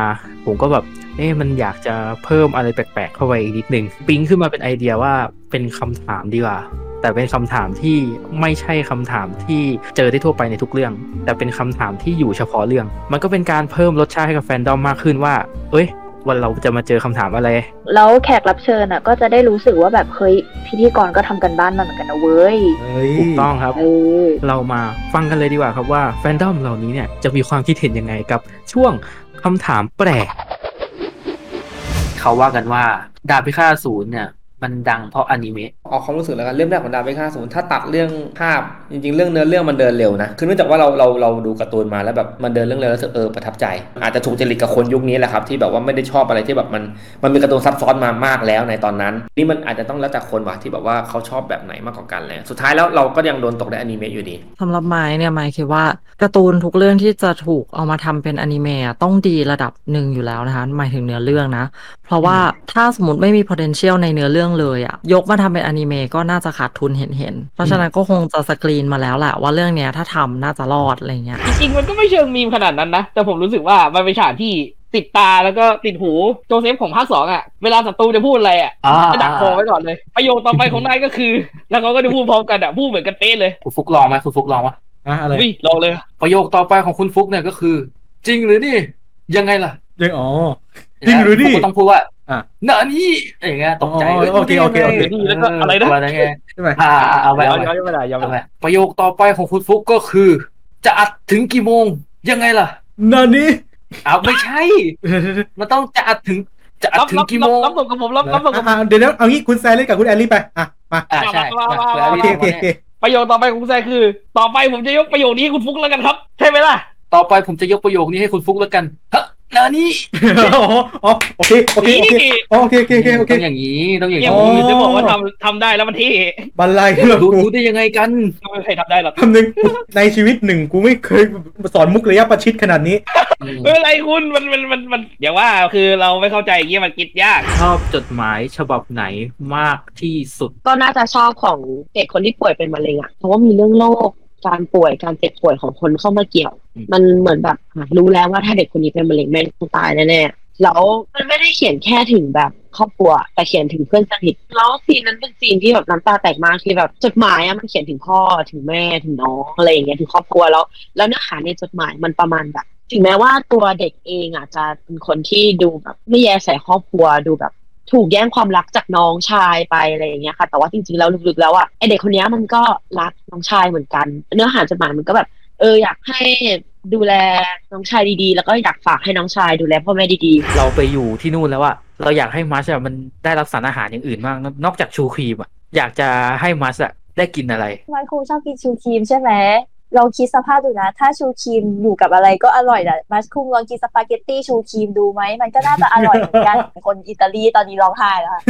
ผมก็แบบเอ๊ะมันอยากจะเพิ่มอะไรแปลกๆ เข้าไปอีกนิดนึงปิ๊งขึ้นมาเป็นไอเดียว่าเป็นคำถามดีกว่า แต่เป็นคำถามที่ไม่ใช่คำถามที่เจอได้ทั่วไปในทุกเรื่อง แต่เป็นคำถามที่อยู่เฉพาะเรื่อง มันก็เป็นการเพิ่มรสชาติให้กับแฟนดอมมากขึ้นว่า เอ้ย วันเราจะมาเจอคำถามอะไร แล้วแขกรับเชิญอะ ก็จะได้รู้สึกว่าแบบเฮ้ยพิธีกรก็ทำกันบ้านมาเหมือนกันนะเว้ยถูกต้องครับเออเรามาฟังกันเลยดีกว่าครับว่าแฟนดอมเหล่านี้เนี่ยจะมีความคิดเห็นยังไงกับช่วงคำถามแปลกเขาว่ากันว่าดาบพิฆาตศูนย์เนี่ย มันดังเพราะอนิเมะออกความรู้สึกแล้วกันเรื่องแรกของดาบเบค่าศูนย์ถ้าตัดเรื่องภาพจริงๆ เรื่องเนื้อเรื่องมันเดินเร็วนะ คือเนื่องจากว่าเราเราเราดูการ์ตูนมาแล้วแบบมันเดินเรื่องเร็วแล้วรู้สึกเออประทับใจ อาจจะถูกจริตกับคนยุคนี้แหละครับ ที่แบบว่าไม่ได้ชอบอะไรที่แบบมันมันมีการ์ตูนซับซ้อนมามากแล้วในตอนนั้น นี่มันอาจจะต้องแล้วแต่คนว่ะที่แบบว่าเขาชอบแบบไหนมากกว่ากันเลยสุดท้ายแล้วเราก็ยังโดนตกในอนิเมะอยู่ดีสำหรับไม้เนี่ยไม้คิดว่าการ์ตูนทุกเรื่องที่จะถูกเอามาทำเป็นอนิเมะอะต้องดีระดับหนึ่งอยู่แล้วนะคะหมายถึงเนื้อเรื่องนะ เพราะว่าถ้าสมมติไม่มี potential ในเนื้อเรื่องเลยอะยกมาทำเป็นอนิเมะก็น่าจะขาดทุนเห็นเห็นๆเพราะฉะนั้นก็คงจะสกรีนมาแล้วแหละว่าเรื่องเนี้ยถ้าทำน่าจะรอดอะไรเงี้ยจริงๆมันก็ไม่เชิงมีมขนาดนั้นนะ แต่ผมรู้สึกว่ามันเป็นฉากที่ติดตาแล้วก็ติดหูโจเซฟของภาคสองอะ เวลาศัตรูจะพูดอะไรอะอ่าจะดักคอไว้ก่อนเลย ประโยคต่อไปของนายก็คือ แล้วเขาก็จะพูดพร้อมกันอะพูดเหมือนกันเป๊ะเลยคุณฟุกลองไหมคุณฟุกลองวะอะอะไรอุ้ยลองเลย ประโยคต่อไปของคุณฟุกเนี่ยก็คือ จริงหรือนี่ ยังไงล่ะยังอ๋อจริงหรือนี่ฟุกก็ต้องพูดว่า อะเนอะนี่อย่างเงี้ยตกใจอ๋อโอเคโอเคโอเคแล้วก็อะไรนะอะไรไงใช่ไหมอ่าเอาไปเอาไปย้อนย้อนเวลาย้อนเวเอาไปลาประโยคต่อไปของคุณฟุกก็คือ จะอัดถึงกี่โมง ยังไงล่ะนานี่อ้าวไม่ใช่ มันต้องจะอัดถึงจะอัดรับถึงรับกี่โมงรับส่งกับผมรับรับส่งกับผมอะเดี๋ยวนะเอางี้คุณแซนเล่นกับคุณแอลลี่ไปอะมาอ่าใช่มามามาโอเคโอเคโอเคประโยคต่อไปของคุณแซคคือ ต่อไปผมจะยกประโยคนี้ให้คุณฟุกแล้วกันครับใช่ไหมล่ะต่อไปผมจะยกประโยคนี้ให้คุณฟุกแล้วกันฮะ นานี่อ๋ออ๋อโอเคโอเคโอเคอ๋อโอเคโอเคโอเคโอเคต้องอย่างนี้ต้องอย่างเนี่ยนี้ผมจะบอกว่าทำทำได้แล้วมันเท่บันไลรู้รู้ได้ยังไงกันไม่มีใครทำได้หรอกคำหนึ่งในชีวิตหนึ่งกูไม่เคยสอนมุกระยะประชิดขนาดนี้ไม่เป็นไรคุณมันมันมันมันอย่าว่าคือเราไม่เข้าใจอย่างเงี้ยมันคิดยากชอบจดหมายฉบับไหนมากที่สุด ก็น่าจะชอบของเด็กคนที่ป่วยเป็นมะเร็งอะเพราะว่ามีเรื่องโรค การป่วยการเจ็บป่วยของคนเข้ามาเกี่ยว มันเหมือนแบบอะรู้แล้วว่าถ้าเด็กคนนี้เป็นมะเร็งแม่งต้องตายแน่ๆแล้วมันไม่ได้เขียนแค่ถึงแบบครอบครัวแต่เขียนถึงเพื่อนสนิทแล้วซีนนั้นเป็นซีนที่แบบน้ำตาแตกมากที่แบบจดหมายอะมันเขียนถึงพ่อถึงแม่ถึงน้องอะไรอย่างเงี้ยถึงครอบครัวแล้ว แล้วเนื้อหาในจดหมายมันประมาณแบบ ถึงแม้ว่าตัวเด็กเองอาจจะเป็นคนที่ดูแบบไม่แยแสครอบครัวดูแบบ ถูกแย่งความรักจากน้องชายไปอะไรอย่างเงี้ยค่ะ แต่ว่าจริงๆแล้วลึกๆแล้วอะไอเด็กคนเนี้ยมันก็รักน้องชายเหมือนกัน เนื้อหาจดหมายมันก็แบบ เอออยากให้ดูแลน้องชายดีๆ แล้วก็อยากฝากให้น้องชายดูแลพ่อแม่ดีๆ เราไปอยู่ที่นู่นแล้วอะเราอยากให้มัสอะมันได้รับสารอาหารอย่างอื่นบ้างนนอกจากชูครีมอะอยากจะให้มัชอะได้กินอะไร มันคงชอบกินชูครีมใช่ไหม ลองคิดสภาพดูนะ ถ้าชูครีมอยู่กับอะไรก็อร่อยแหละมัชคุงลองกินสปาเกตตี้ชูครีมดูไหม มันก็น่าจะอร่อยเหมือนกันคนอิตาลีตอนนี้ร้องไห้แล้วค่ะ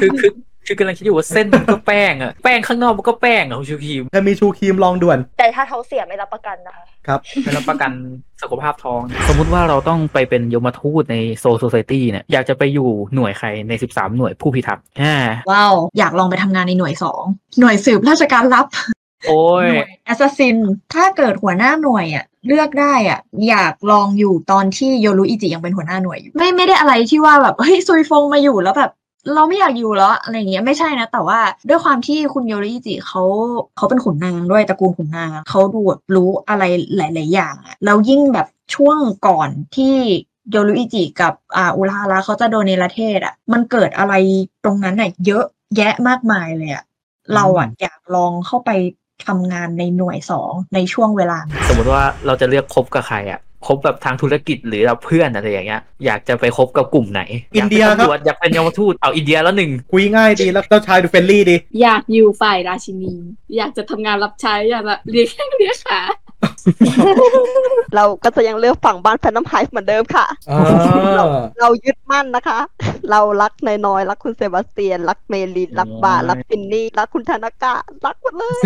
คือคือคือกำลังคิดอยู่ว่าเส้นมันก็แป้งอะแป้งข้างนอกมันก็แป้งอะของชูครีมถ้ามีชูครีมลองด่วน แต่ถ้าท้องเสียไม่รับประกันนะคะครับไม่รับประกันสุขภาพท้อง สมมุติว่าเราต้องไปเป็นยมทูตใน Soul Society เนี่ยอยากจะไปอยู่หน่วยใครใน 13 หน่วยผู้พิทักษ์อ่าว้าว อยากลองไปทำงานในหน่วยสองหน่วยสืบราชการลับ โอ้ย assassin ถ้าเกิดหัวหน้าหน่วยอะ เลือกได้อะ อยากลองอยู่ตอนที่โยรุอิจิยังเป็นหัวหน้าหน่วยอยู่ ไม่ไม่ได้อะไรที่ว่าแบบเฮ้ยซุยฟงมาอยู่แล้วแบบเราไม่อยากอยู่แล้วอะไรอย่างเงี้ยไม่ใช่นะ แต่ว่าด้วยความที่คุณโยรุอิจิเขาเขาเป็นขุนนางด้วยตระกูลขุนนางอะเขาดูแบบรู้อะไรหลาย ๆ อย่างอะแล้วยิ่งแบบช่วงก่อนที่โยรุอิจิกับอ่าอุราฮาระเขาจะโดนเนรเทศอะมันเกิดอะไรตรงนั้นอะเยอะแยะมากมายเลยอะเราอะอยากลองเข้าไป ทำงานในหน่วยสองในช่วงเวลานั้นสมมติว่าเราจะเลือกคบกับใครอะคบแบบทางธุรกิจหรือเราเพื่อนอะไรอย่างเงี้ยอยากจะไปคบกับกลุ่มไหน อินเดียครับากป็นตำวจอยากเป็นยมทูตเอาอินเดียแล้วหนึ่งคุยง่ายดีแล้วเจ้าชายดูเฟรนลี่ดี อยากอยู่ฝ่ายราชินี อยากจะทำงานรับใช้อยากแบบเรียกแข้งเรียกขา เราก็จะยังเลือกฝั่งบ้านแฟนน้ำไฮส์เหมือนเดิมค่ะ อ่าเราเรายึดมั่นนะคะ เรารักนายน้อยรักคุณเซบาสเตียน รักเมลินรักบาร์รักฟินนี่รักคุณธนากะรักหมดเลย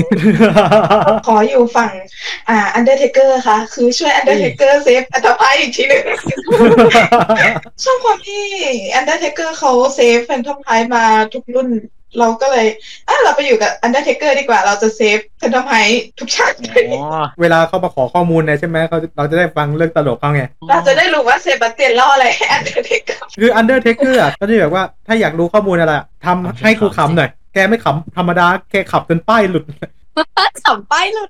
ขออยู่ฝั่ง อ่าอันเดอร์เทเกอร์ค่ะ คือช่วยอันเดอร์เทเกอร์เซฟอัตภายอีกทีหนึ่ง ชอบความที่อันเดอร์เทเกอร์เขาเซฟแฟนทอมไพมาทุกรุ่น เราก็เลยอะเราไปอยู่กับอันเดอร์เทเกอร์ดีกว่าเราจะ save Phantomhive ทุกฉากเวลาเขามาขอข้อมูลเนี่ยใช่ไหมเขาเราจะได้ฟังเรื่องตลกเขาไง เราจะได้รู้ว่าเซบาสเตียนเล่าอะไรให้อันเดอร์เทเกอร์คือ Undertaker อะก็จะแบบว่าถ้าอยากรู้ข้อมูลอะไรอะทำให้กูขำหน่อย แกไม่ขำธรรมดาแกขำจนป้ายหลุดขำป้ายเลย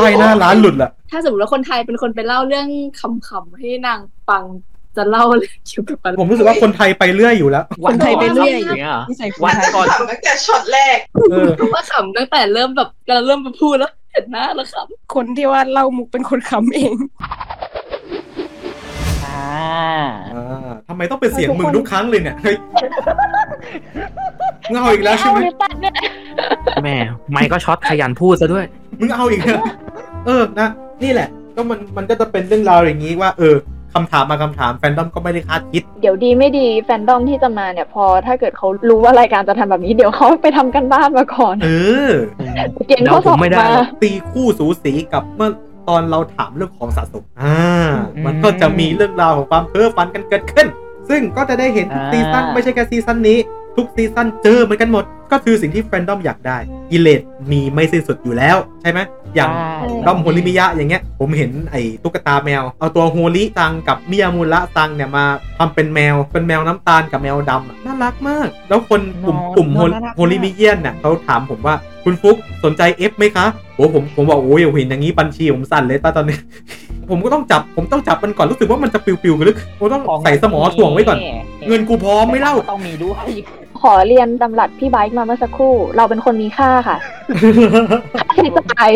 ป้ายหน้าร้านหลุดละถ้าสมมติว่าคนไทยเป็นคนไปเล่าเรื่องขำๆให้นางฟัง จะเล่าเรื่องเกี่ยวกับอะไรผมรู้สึกว่าคนไทยไปเรื่อยอยู่แล้วคนไทยไปเรื่อยอย่างเงี้ยเหรอนิสัยวันก่อนขำตั้งแต่ช็อตแรก เออ ว่าขำตั้งแต่เริ่มแบบเราเริ่มมาพูดแล้วเห็นหน้าแล้วขำคนที่ว่าเล่ามุกเป็นคนขำเอง อ่าอ่าทำไมต้องเป็นเสียงมึงทุกครั้งเลยเนี่ยเฮ้ยมึงเอาอีกแล้วใช่ไหม แม่ไม่ก็ช็อตขยันพูดซะด้วย มึงเอาอีกแล้วเออ นะ นี่แหละ ก็มัน มันก็จะเป็นเรื่องราวอย่างนี้ว่า เออ คำถามมาคำถามแฟนดอมก็ไม่ได้คาดคิด เดี๋ยวดีไม่ดีแฟนดอมที่จะมาเนี่ยพอถ้าเกิดเขารู้ว่ารายการจะทำแบบนี้เดี๋ยวเขาไปทำการบ้านมาก่อน เออ เก็งข้อสอบมาตีคู่สูสีกับเมื่อตอนเราถามเรื่องของสะสมอ่ามันก็จะมีเรื่องราวของความเพ้อฝันกันเกิดขึ้น ซึ่งก็จะได้เห็นทุกอ่า ซีซั่นไม่ใช่แค่ซีซั่นนี้ ทุกซีซั่นเจอเหมือนกันหมดก็คือสิ่งที่แฟนดอมอยากได้กิเลสมีไม่สิ้นสุดอยู่แล้วใช่ไหมอย่างใช่ด้อมโฮริมิยะอย่างเงี้ย ผมเห็นไอ้ตุ๊กตาแมว เอาตัวโฮริซังกับมิยามูระซังเนี่ยมาทำเป็นแมว เป็นแมวน้ำตาลกับแมวดำอะน่ารักมาก แล้วคนกลุ่มกลุ่มโฮน่ารักมากโฮลิมิเยียนเนี่ยเขาถามผมว่าคุณฟุกสนใจเอฟไหมคะโอ้ผมผมบอกโอ้ยเห็นอย่างนี้บัญชีผมสั่นเลยตอนนี้ผมก็ต้องจับ ผมต้องจับมันก่อน รู้สึกว่ามันจะปิวๆกันหรือผมต้องใส่สมอถ่วงไว้ก่อน เงินกูพร้อมไม่เล่า ต้องมีด้วย ขอเรียนตำรับพี่ไบค์มาเมื่อสักครู่ เราเป็นคนมีค่าค่ะค่าใช้จ่าย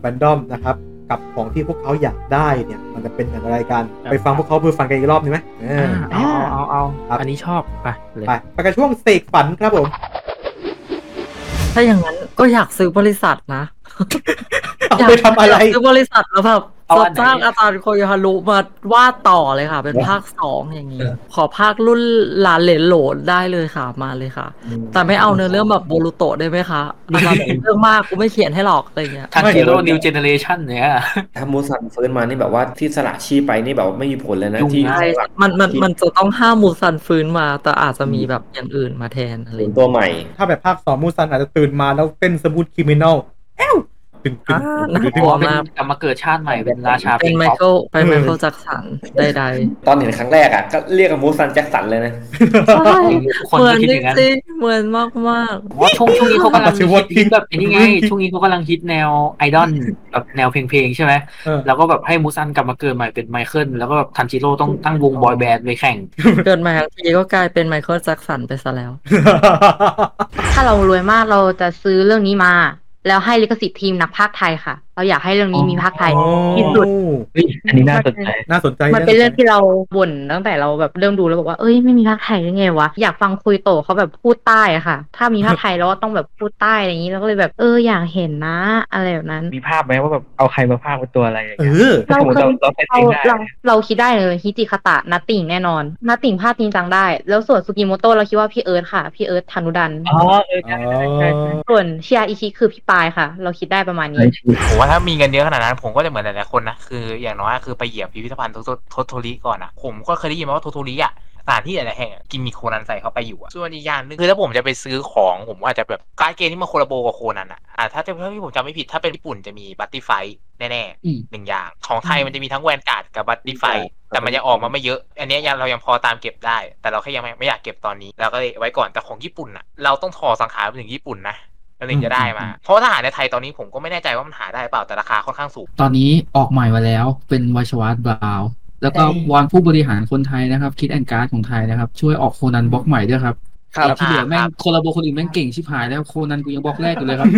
แฟนดอมนะครับกับของที่พวกเขาอยากได้เนี่ย มันจะเป็นอย่างไรกัน ไปฟังพวกเขาเพื่อฟังกันอีกรอบนึงไหมเออเอาเอาเอาครับอันนี้ชอบ ไปเลยไปไปกับช่วงเสกฝันครับผม ถ้าอย่างนั้นก็อยากซื้อบริษัทนะเอาไปทำอะไรยากซื้อบริษัทแล้วแบบ เอาจะอันไหน จ้างอาจารย์โคโยฮารุมาวาดต่อเลยค่ะ เป็นภาคสองอย่างนี้ขอภาครุ่นหลานเหลนโหลดได้เลยค่ะมาเลยค่ะ แต่ไม่เอาเนื้อเรื่องแบบโบรูโตะได้ไหมคะอาจารย์บอกเรื่องมากกูไม่เขียนให้หรอกอะไรเงี้ย ทันจิโร่ new generation เนี่ย ถ้ามูซันฟื้นมานี่แบบว่าที่สละชีพไปนี่แบบว่าไม่มีผลเลยนะที่ใช่มันมันมันจะต้องห้ามมูซันฟื้นมา แต่อาจจะมีแบบอย่างอื่นมาแทนอะไรถึงตัวใหม่ ถ้าแบบภาคสองมูซันอาจจะตื่นมาแล้วเต้น Smooth Criminal แอ้ว ตึงตึงน่ากลัวมากกลับมาเกิดชาติใหม่เป็นราชาเป็นไมป๊อปเคิลเป็นไมเคิลแจ็คสันใดตอนเห็นครั้งแรกอะก็เรียกกับมูซันแจ็คสันเลยนะๆใช่ทุกคนเหมือนก็คิดจอย่างนั้นริงๆเหมือนมากมากว่าช่วงช่วงนี้เขากำลังชื่อว่าฮิตแบบไอ้นี่ไงช่วงนี้เขากำลังฮิตแนวไอดอลแบบแนวเพลงๆใช่ไหมเออแล้วก็แบบให้มูซันกลับมาเกิดใหม่เป็นไมเคิลแล้วก็แบบทันจิโร่ต้องตั้งวงบอยแบนด์ไปแข่งๆเกิดมาทั้งทีก็กลายเป็นไมเคิลแจ็คสันไปซะแล้ว ถ้าเรารวยมากเราจะซื้อเรื่องนี้มา แล้วให้ลิขสิทธิ์ทีมนักพากย์ไทยค่ะ เราอยากให้เรื่องนี้มีภาคไทยที่สุดอันนี้น่าสนใจน่าสนใจมันเป็นเรื่องที่เราบ่นตั้งแต่เราแบบเริ่มดูแล้วบอกว่าเอ้ยไม่มีภาคไทยได้ไงวะอยากฟังคุยโตเขาแบบพูดใต้อะค่ะ ถ้ามีภาคไทยแล้วก็ต้องแบบพูดใต้อะไรอย่างนี้เราก็เลยแบบเอออยากเห็นนะ อะไรแบบนั้น มีภาพไหมว่าแบบเอาใครมาภาคเป็นตัวอะไรอย่างเอเงี้ยอถ้าสมมติเราเราใส่เราเองได้เราเราคิดได้เลยฮิจิคาตะนัตติงแน่นอนนัตติงภาคจริงจังได้ แล้วส่วนสุกิโมโตะเราคิดว่าพี่เอิร์ธค่ะพี่เอิร์ธธนุดันอ๋อเออใช่ใช่ใช่ใช่ส่วนชิอาอิชิคือพี่ปายค่ะ เราคิดได้ประมาณนี้ผมว่าถ้ามีเงินเยอะขนาดนั้น ผมก็จะเหมือนหลายๆคนนะคืออย่างน้อยคือไปเหยียบพิพิธภัณฑ์โทโทโทโทริก่อนอะผมก็เคยได้ยินมาว่าโทโทริอะสถานที่หลายๆแห่งอะกินมีโคนันใส่เข้าไปอยู่อะส่วนอีกอย่างหนึงคือถ้าผมจะไปซื้อของผมอาจจะแบบการ์ดเกมที่มา collabo กับโคนันอะอ่าถ้าจะถ้าที่ผมจำไม่ผิดถ้าเป็นญี่ปุ่นจะมี Buddyfight แน่อืมๆหนึ่งอย่าง ของไทยมันจะมีทั้ง Vanguard กับ Buddyfight แต่มันยังออกมาไม่เยอะ อันเนี้ยยังเรายังพอตามเก็บได้ แต่เราแค่ยังไม่ไม่อยากเก็บตอนนี้เราก็เลยไว้ก่อนแต่ของญี่ปุ่นอะเราต้องถ่อสังขารไปถึงญี่ปุ่นนะ เราถึงจะได้มา เพราะว่าถ้าหาในไทยตอนนี้ผมก็ไม่แน่ใจว่ามันหาได้เปล่าแต่ราคาค่อนข้างสูง ตอนนี้ออกใหม่มาแล้วเป็นวัชวัตบราวน์แล้วก็วอนผู้บริหารคนไทยนะครับ คิดแอนการ์ดของไทยนะครับ ช่วยออกโคนันบล็อกใหม่ด้วยครับ ครับที่เหลือแม่งครับโคลาโบคนอื่นแม่งเก่งชิบหายแล้วโคนันกูยังบล็อกแรกอยู่เลยครับ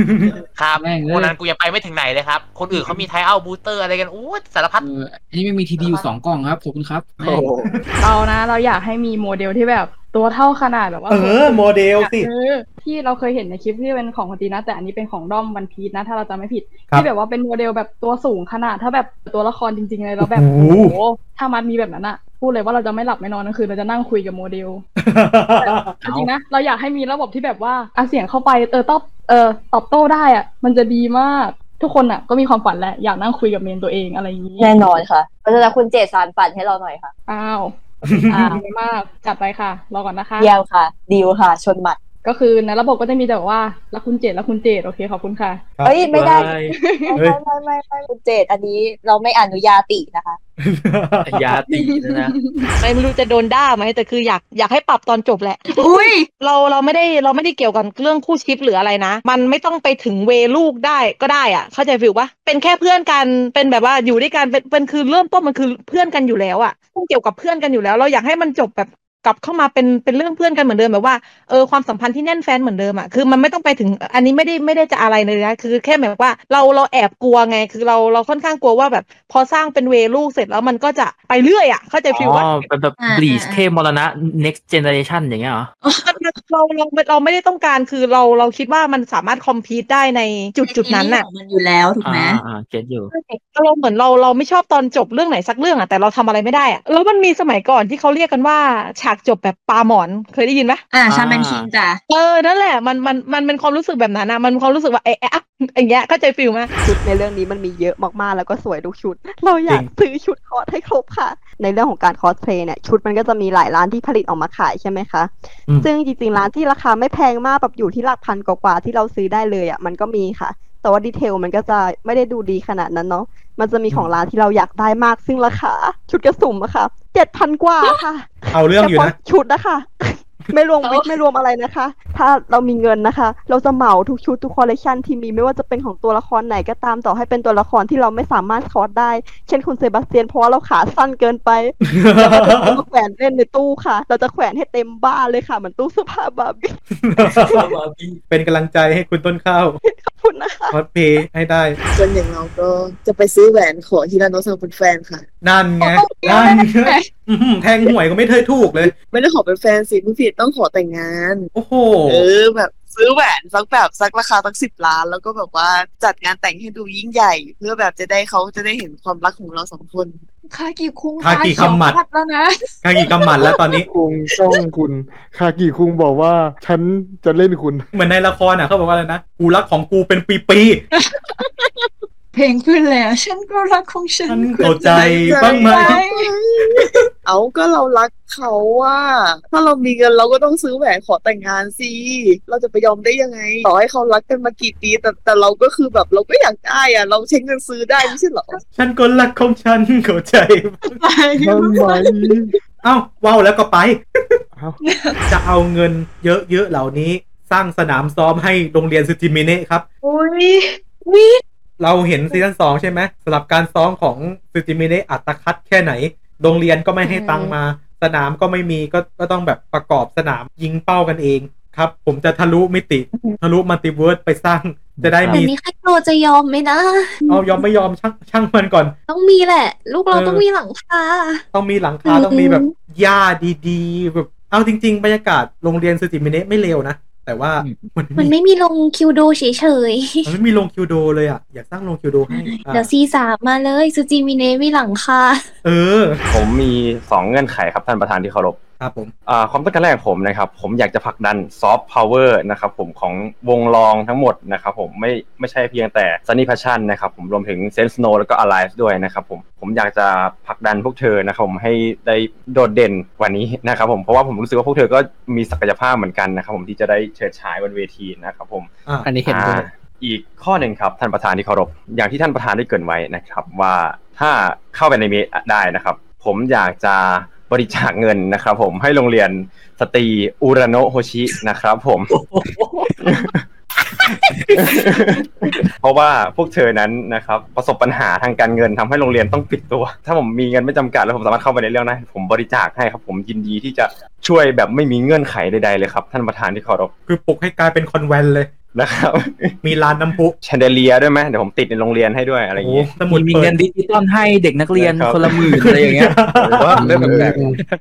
ครับแม่งเลยคนนั้นกูยังไปไม่ถึงไหนเลยครับ คนอื่นเขามีไทเอาบูสเตอร์อะไรกันอู้สารพัดเอออันนี้ไม่มีทีดีอยู่สองกล่องครับขอบคุณครับแม่งเรานะ เราอยากให้มีโมเดลที่แบบตัวเท่าขนาดแบบว่า เออโมเดลสิเออที่เราเคยเห็นในคลิปที่เป็นของคนจีนนะ แต่อันนี้เป็นของด้อมวันพีชนะ ถ้าเราจำไม่ผิดครับที่แบบว่าเป็นโมเดลแบบตัวสูงขนาด ถ้าแบบตัวละครจริงๆเลยแล้วแบบโอ้โอ้โหโหถ้ามันมีแบบนั้นอะ พูดเลยว่าเราจะไม่หลับไม่นอนกลางคืนเราจะนั่งคุยกับโมเดลจริงๆนะเราอยากให้มีระบบที่แบบว่าอาเสียงเข้าไปเออตอบเออตอบโต้ได้อะมันจะดีมากทุกคนอะก็มีความฝันแหละอยากนั่งคุยกับเมนตัวเองอะไรอย่างนี้แน่นอนค่ะเพราะฉะนั้นคุณเจตสารฝันให้เราหน่อยค่ะอ้าวอ่าดีมากจัดไปค่ะรอก่อนนะคะเยี่ยมค่ะดีลค่ะ ชนหมัด ก็คือในระบบก็จะมีแต่ว่ารักคุณเจตรักคุณเจตโอเคขอบคุณค่ะ เฮ้ยไม่ได้เฮ้ไม่ยไม่ไม่ไม่คุณเจตอันนี้เราไม่อนุญาตินะคะยาตีนะไม่รู้จะโดนด่าไหมแต่คืออยากอยากให้ปรับตอนจบแหละ อุ้ยเราเราไม่ได้เราไม่ได้เกี่ยวกับเรื่องคู่ชิปหรืออะไรนะ มันไม่ต้องไปถึงเวลูกได้ก็ได้อะเข้าใจฟิลปะเป็นแค่เพื่อนกันเป็นแบบว่าอยู่ด้วยกันเป็นเป็นคือเริ่มต้นมันคือเพื่อนกันอยู่แล้วอะเกี่ยวกับเพื่อนกันอยู่แล้ว เราอยากให้มันจบแบบ กลับเข้ามาเป็นเป็นเรื่องเพื่อนกันเหมือนเดิมแบบว่าเออความสัมพันธ์ที่แน่นแฟนเหมือนเดิมอะคือมันไม่ต้องไปถึงอันนี้ไม่ได้ไม่ได้จะอะไรเลยนะคือแค่แบบว่าเราเราแอบกลัวไง คือเราเราค่อนข้างกลัวว่าแบบ พอสร้างเป็นเวลูกเสร็จแล้วมันก็จะไปเรื่อยอะเข้าใจฟิลอ๋ว่าอเป็นแบบอ่าบลีชอ่าเทพมรณะ next generation อย่างเงี้ยเหรอเราเราเราไม่ได้ต้องการคือเราเราคิดว่ามันสามารถคอมพีตได้ในจุดจุดนั้นน่ะของมันอยู่แล้วถูกไหมอ่าอ่า get อยู่เราเหมือนเราเราไม่ชอบตอนจบเรื่องไหนสักเรื่องอะแต่เราทำอะไรไม่ได้อะแล้วมันมีสมัยก่อนที่เขาเรียกกันว่าฉากจบแบบปาหมอนเคยได้ยินไหมอ่าชาแมนคิงจ้ะเออนั่นแหละมันมันมันเป็นความรู้สึกแบบนั้นนะมันมีความรู้สึกว่าเอ๊ะเอ๊ะอย่างเงี้ยเข้าใจ feel ไหมชุดในเรื่องนี้มันมีเยอะมากๆแล้วก็สวยทุกชุด เราอยากซื้อชุดคอสให้ครบค่ะ ในเรื่องของการคอสเพลย์เนี่ยชุดมันก็จะมีหลายร้านที่ผลิตออกมาขายใช่ไหมคะอืมซึ่งจริงๆร้านที่ราคาไม่แพงมากแบบอยู่ที่หลักพันกว่าๆที่เราซื้อได้เลยอะมันก็มีค่ะแต่ว่า detail มันก็จะไม่ได้ดูดีขนาดนั้นเนาะ มันจะมีของร้านที่เราอยากได้มากซึ่งราคาชุด costume อะค่ะเจ็ดพันกว่าค่ะเอาเรื่องอยู่นะฉพาชุดนะคะไม่รวมวิกไม่รวมอะไรนะคะ ถ้าเรามีเงินนะคะ เราจะเหมาทุกชุดทุกคอลเลคชันที่มีไม่ว่าจะเป็นของตัวละครไหนก็ตามต่อให้เป็นตัวละครที่เราไม่สามารถ cos ได้ เช่นคุณเซบาสเตียนเพราะว่าเราขาสั้นเกินไปเราจะแขวนเล่นในตู้ค่ะ เราจะแขวนให้เต็มบ้านเลยค่ะเหมือนตู้เสื้อผ้าบาร์บี้เป็นกำลังใจให้คุณต้นข้าวขอบ คุณนะคะคอสเพย์ให้ได้ส่วนอย่างเราก็จะไปซื้อแหวนขอฮิราโนะซังเป็นแฟนค่ะ นั่นไงนั่นไงอื้อหือแทงหวยก็ไม่เคยถูกเลย ไม่ได้ขอเป็นแฟนสิผู้ผิดต้องขอแต่งงาน โอ้โห เออแบบ ซื้อแหวนสักแบบสักราคาตั้งสิบล้าน แล้วก็แบบว่าจัดงานแต่งให้ดูยิ่งใหญ่ เพื่อแบบจะได้เขาจะได้เห็นความรักของเราสองคนคากิคุงคากิคำหมัดตาเขียวดแล้วนะคากิกำหมัดแล้วตอนนี้คุงช่องคุณคากิคุงบอกว่า ฉันจะเล่นคุณ เหมือนในละครอะเขาบอกว่าอะไรนะกูรักของกูเป็นปี เพลงขึ้นเลยอะฉันก็รักของฉันๆเข้าใจบ้างไหมเอาก็เรารักเขาว่า ถ้าเรามีเงินเราก็ต้องซื้อแหวนขอแต่งงานสิเราจะไปยอมได้ยังไง ต่อให้เขารักกันมากี่ปีแต่แต่เราก็คือแบบเราก็อยากได้อะเราใช้เงินซื้อได้ไม่ใช่เหรอฉันก็รักของฉันเข้าใจทำไมเอ้า wow แล้วก็ไปจะเอาเงินเยอะๆเหล่านี้ สร้างสนามซ้อมให้โรงเรียนซึจิมิเนะครับอุ้ยวิ เราเห็น season สองใช่ไหมสำหรับการซ้อมของซึจิมิเนะอัตคัดแค่ไหน โรงเรียนก็ไม่ให้ตังค์มา สนามก็ไม่มีก็ก็ต้องแบบประกอบสนามยิงเป้ากันเองครับ ผมจะทะลุมิติ ทะลุ multiverse ไปสร้าง จะได้แบบมีนี้คาโกจะยอมไหมนะ เอายอมไม่ยอมช่างช่างมันก่อน ต้องมีแหละ ลูกเราเออต้องมีหลังคาต้องมีหลังคาอืมต้องมีแบบหญ้าดีๆแบบเอาจริง ๆ บรรยากาศโรงเรียนซึจิมิเนะไม่เลวนะ แต่ว่ามันมันไม่มีโรงคิวโดเฉยมันไม่มีโรงคิวโดเลยอะ อยากสร้างโรงคิวโดให้ๆอะเดี๋ยวซีสามมาเลยซึจิมิเนะมีหลังคาเออ ผมมีสองเงื่อนไขครับท่านประธานที่เคารพ ครับผมอ่าความต้องการแรกของผมนะครับ ผมอยากจะผลักดันซอฟต์พาวเวอร์นะครับผมของวงรองทั้งหมดนะครับผมไม่ไม่ใช่เพียงแต่ Sunny Passion นะครับผมรวมถึง Sense Snow แล้วก็ Alive ด้วยนะครับผมผมอยากจะผลักดันพวกเธอนะครับผมให้ได้โดดเด่นกว่านี้นะครับผมเพราะว่าผมรู้สึกว่าพวกเธอก็มีศักยภาพเหมือนกันนะครับผมที่จะได้เฉิดฉายบนเวทีนะครับผมอ่าอันนี้เห็นด้วยอีกข้อหนึ่งครับท่านประธานที่เคารพอย่างที่ท่านประธานได้เกรินไว้นะครับ ว่าถ้าเข้าไปในเมตได้นะครับ ผมอยากจะ บริจาคเงินนะครับผมให้โรงเรียนสตรีอุราโนโฮชินะครับผม เพราะว่าพวกเธอนั้นนะครับ ประสบปัญหาทางการเงินทำให้โรงเรียนต้องปิดตัว ถ้าผมมีเงินไม่จำกัดแล้วผมสามารถเข้าไปในเรื่องนั้นผมบริจาคให้ครับ ผมยินดีที่จะช่วยแบบไม่มีเงื่อนไขใดๆเลยครับ ท่านประธานที่เคารพคือปลุกให้กลายเป็นคอนแวนต์เลย นะครับ มีลานน้ำพุ chandelier ด้วยไหมเดี๋ยวผมติดในโรงเรียนให้ด้วยอะไรอย่างงี้สมุดมีเปิเงิดนดิจิตอลให้เด็กนักเรียนครับคนละหมื่นอะไรอย่างเงี้ยหรือว่าเรื่องแปลก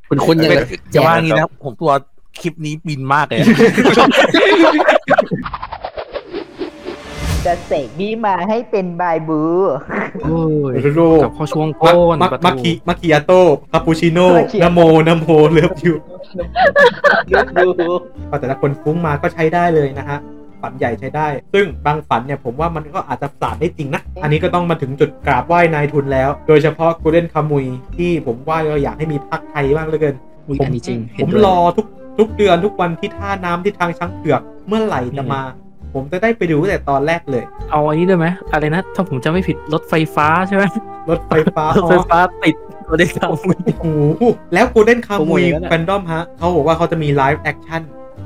คุณคุณยังเป็นจะว่างี้ครันะบผมตัวคลิปนี้บินมากเลยอะจะเสกนี้มาให้เป็นบายบูโอ้ยโลกับข้อช่วงโก้นมักประตูมักคิมักคิอาโต้คาปูชิโน่นโมนโมเลิฟยูก็แต่ละคนฟุ้งมาก็ใช้ได้เลยนะฮะ ฝันใหญ่ใช้ได้ ซึ่งบางฝันเนี่ยผมว่ามันก็อาจจะสานได้จริงนะ อันนี้ก็ต้องมาถึงจุดกราบไหว้นายทุนแล้ว โดยเฉพาะกูเล่นคามุยที่ผมว่าก็อยากให้มีภาคไทยบ้างเหลือเกินอุ๊ยผมอันนี้จริงเห็ผนมด้วยรอทุกทุกเดือนทุกวันที่ท่าน้ำที่ทางช้างเผือกเมื่อไหร่จะมา ผมจะได้ไปดูตั้งแต่ตอนแรกเลย เอาอันนี้ด้วยไหมอะไรนะถ้าผมจะไม่ผิดรถไฟฟ้าใช่ไหมรถไฟฟ้ารถไฟฟ้าติดตัวเด็กเราโอ้โหแล้วกูเล่นคาโปรโมมุทยอย่างนั้นอะแฟนดอมฮะเขาบอกว่าเขาจะมีไลฟ์แอคชั่น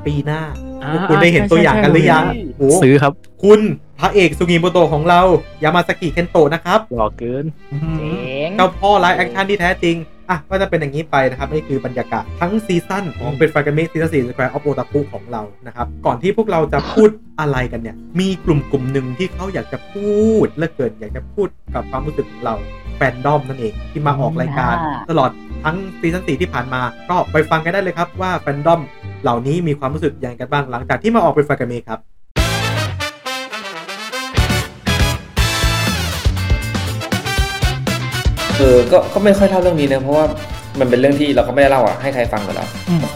ปีหน้าอ่าพวกคุณได้เห็นตัวอย่างกันหรือยังใช่ใช่โอ้โหซื้อครับ คุณพระเอกซูงิโมโตะของเรา ยามาซากิเคนโตะนะครับหล่อเกินเจ้าพ่อ live action ที่แท้จริงอะก็จะเป็นอย่างนี้ไปนะครับ นี่คือบรรยากาศทั้ง season ของเป็นแฟนกันเมะ season สี่ square of โอตาคุของเรานะครับ ก่อนที่พวกเราจะพูดอะไรกันเนี่ย มีกลุ่มกลุ่มหนึ่งที่เขาอยากจะพูดเหลือเกินอยากจะพูดกับความรู้สึกของเรา แฟนดอมนั่นเองที่มาออกรายการอ่าตลอดทั้ง season สี่ที่ผ่านมา ก็ไปฟังกันได้เลยครับว่าแฟนดอมเหล่านี้มีความรู้สึกอย่างไรกันบ้างหลังจากที่มาออกเป็นแฟนกันเมะครับเออก็ก็ไม่ค่อยเล่าเรื่องนี้นะเพราะว่า มันเป็นเรื่องที่เราก็ไม่ได้เล่าอะให้ใครฟังกับเรา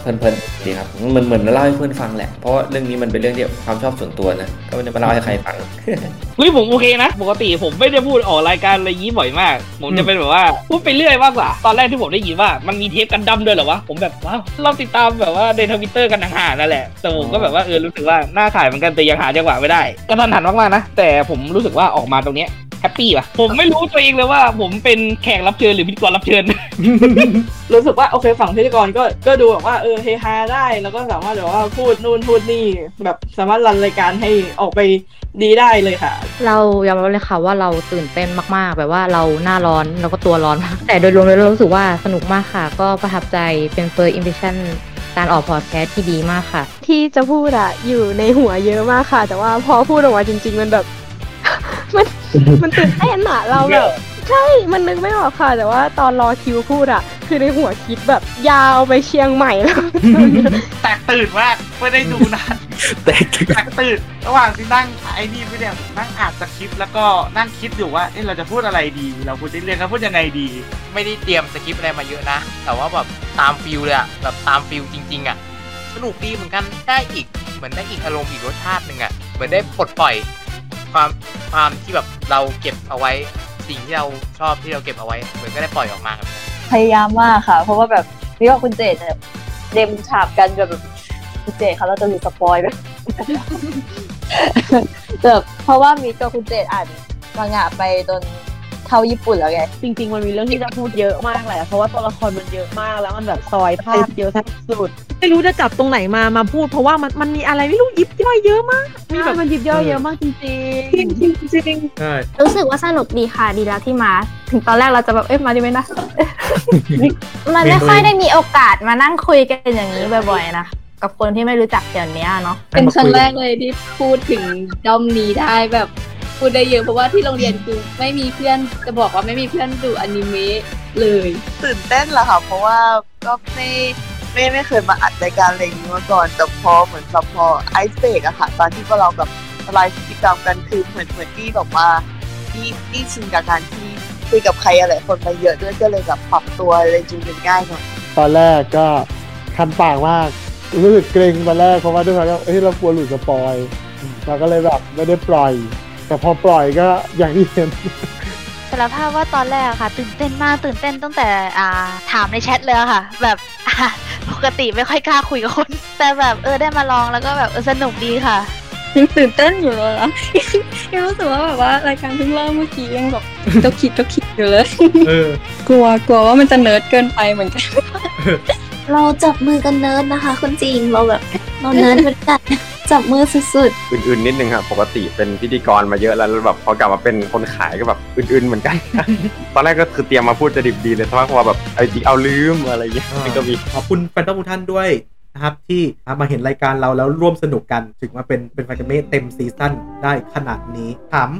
เพลินๆดีครับเหมือนเหมือนเล่าให้เพื่อนฟังแหละเพราะว่าเรื่องนี้มันเป็นเรื่องที่ความชอบส่วนตัวนะก็ไม่ได้มาเล่าให้ใครฟัง เฮ้ยผมโอเคนะ ปกติผมไม่ได้พูดออกรายการอะไรอย่างนี้บ่อยมาก ผมจะเป็นแบบว่าพูดไปเรื่อยมากกว่า ตอนแรกที่ผมได้ยินว่ามันมีเทปกันดั้มด้วยเหรอวะ ผมแบบ wow เราติดตามแบบว่าในทวิตเตอร์กันห่างๆนั่นแหละ แต่ผมก็แบบว่าเออรู้สึกว่าน่าขายเหมือนกันแต่ยังหาจังหวะไม่ได้กระทันหันมากๆนะ แต่ผมรู้สึกว่าออกมาตรงเนี้ย happy ป่ะผมไม่รู้ตัวเองเลยว่า ผมเป็นแขกรับเชิญหรือพิธีกรรับเชิญ รู้สึกว่าโอเคฝั่งพิธีกรก็ก็ดูแบบว่าเออเฮฮาได้ แล้วก็สามารถแบบว่าพูดนู่นพูดนี่ แบบสามารถ run รายการให้ออกไปดีได้เลยค่ะ เรายอมรับเลยค่ะว่าเราตื่นเต้นมากๆ แบบว่าเราหน้าร้อนแล้วก็ตัวร้อนมากแต่โดยรวมแล้วเรารู้สึกว่าสนุกมากค่ะ ก็ประทับใจเป็น first impression การออกพอดแคสต์ที่ดีมากค่ะ ที่จะพูดอะอยู่ในหัวเยอะมากค่ะ แต่ว่าพอพูดออกมาจริง ๆ มันแบบ มันมันตื่นเต้นอะเราแบบใช่มันนึกไม่ออกค่ะ แต่ว่าตอนรอคิวพูดอะคือในหัวคิดแบบยาวไปเชียงใหม่แล้วแตกตื่นมากไม่ได้ดูนานแตกตื่นแตกตื่นระหว่างที่นั่งไอ้นี่พี่เนี่ยนั่งอ่านสคริปต์แล้วก็นั่งคิดอยู่ว่าเอ๊ะเราจะพูดอะไรดี เราควรจะเรียนกันพูดยังไงดี ไม่ได้เตรียมสคริปต์อะไรมาเยอะนะ แต่ว่าแบบตาม feel เลยอะแบบตาม feel จริง ๆอะสนุกดีเหมือนกันได้อีกเหมือนได้อีกอารมณ์อีกรสชาติหนึ่งอะเหมือนได้ปลดปล่อย ความความที่แบบเราเก็บเอาไว้ สิ่งที่เราชอบที่เราเก็บเอาไว้เหมือนก็ได้ปล่อยออกมาครับพยายามมากค่ะ เพราะว่าแบบนี่ว่าคุณเจดเนี่ยเดมฉาบกันแบบคุณเจดเขาเราจะมีสปอยไหมแบบเพราะว่ามีกับคุณเจดอ่านมังงะไปจน เข้าญี่ปุ่นแล้วไง จริง ๆ มันมีเรื่องที่จะพูดเยอะมากแหละ เพราะว่าตัวละครมันเยอะมากแล้วมันแบบซอยภาพเยอะสุดไม่รู้จะจับตรงไหนมามาพูด เพราะว่ามันมันมีอะไรไม่รู้ยิบย่อยเยอะมาก มีแบบมันยิบย่อยเยอะมากจริงจริงจริงจริงใช่รู้สึกว่าสนุกดีค่ะดีแล้วที่มา ถึงตอนแรกเราจะแบบเอ๊ะมาดีไหมนะมันไม่ค่อยได้มีโอกาสมานั่งคุยกันอย่างนี้บ่อยๆนะกับคนที่ไม่รู้จักเดี๋ยวนี้เนาะเป็นครั้งแรกเลยที่พูดถึงด้อมนี้ได้แบบ พูดได้เยอะเพราะว่าที่โรงเรียนคือไม่มีเพื่อนจะบอกว่าไม่มีเพื่อนดูอนิเมะเลยตื่นเต้นแหละค่ะเพราะว่าก็ไม่ไม่ไม่เคยมาอัดรายการอะไรอย่างนี้มาก่อนแต่พอเหมือนแบบพอไอซ์เบรกอะค่ะ ตอนที่พวกเราแบบละลายพฤติกรรมกันคือเหมือนเหมือนที่แบบว่าที่ที่ชินกับการที่คุยกับใครอะไรคนมาเยอะด้วยก็เลยแบบปรับตัวเลยจูนกันง่ายหน่อยตอนแรกก็คันปากมากรู้สึกเกรงตอนแรกเพราะว่าด้วยความที่เอ้ยเรากลัวหลุดสปอยเราก็เลยแบบไม่ได้ปล่อย แต่พอปล่อยก็อย่างที่เห็นสารภาพว่าตอนแรกอะค่ะ ตื่นเต้นมากตื่นเต้นตั้งแต่อ่าถามในแชทเลยอะค่ะ แบบอะปกติไม่ค่อยกล้าคุยกับคน แต่แบบเออได้มาลองแล้วก็แบบเออสนุกดีค่ะยังตื่นเต้นอยู่เลยอะยังรู้สึกว่าแบบว่ารายการเพิ่งเริ่มเมื่อกี้ยังแบบก็คิดก็คิดอยู่เลยเออกลัวกลัวว่ามันจะเนิร์ดเกินไปเหมือนกัน เราจับมือกันเนิร์ดนะคะคุณจริงเราแบบเราเนิร์ดเหมือนกันจับมือสุดเขินๆนิดนึงครับปกติเป็นพิธีกรมาเยอะแล้วแล้วแบบพอกลับมาเป็นคนขายก็แบบเขินๆเหมือนกัน ตอนแรกก็คือเตรียมมาพูดจะดิบดีเลยแต่ว่าพอแบบเอาจริงเอาลืมอะไรอย่างเงี้ยก็มีขอบคุณแฟนต้าทุกท่านด้วยนะครับที่มาเห็นรายการเราแล้วร่วมสนุกกัน ถึงมาเป็นเป็นแฟนกันเมะเต็ม season ได้ขนาดนี้ถาม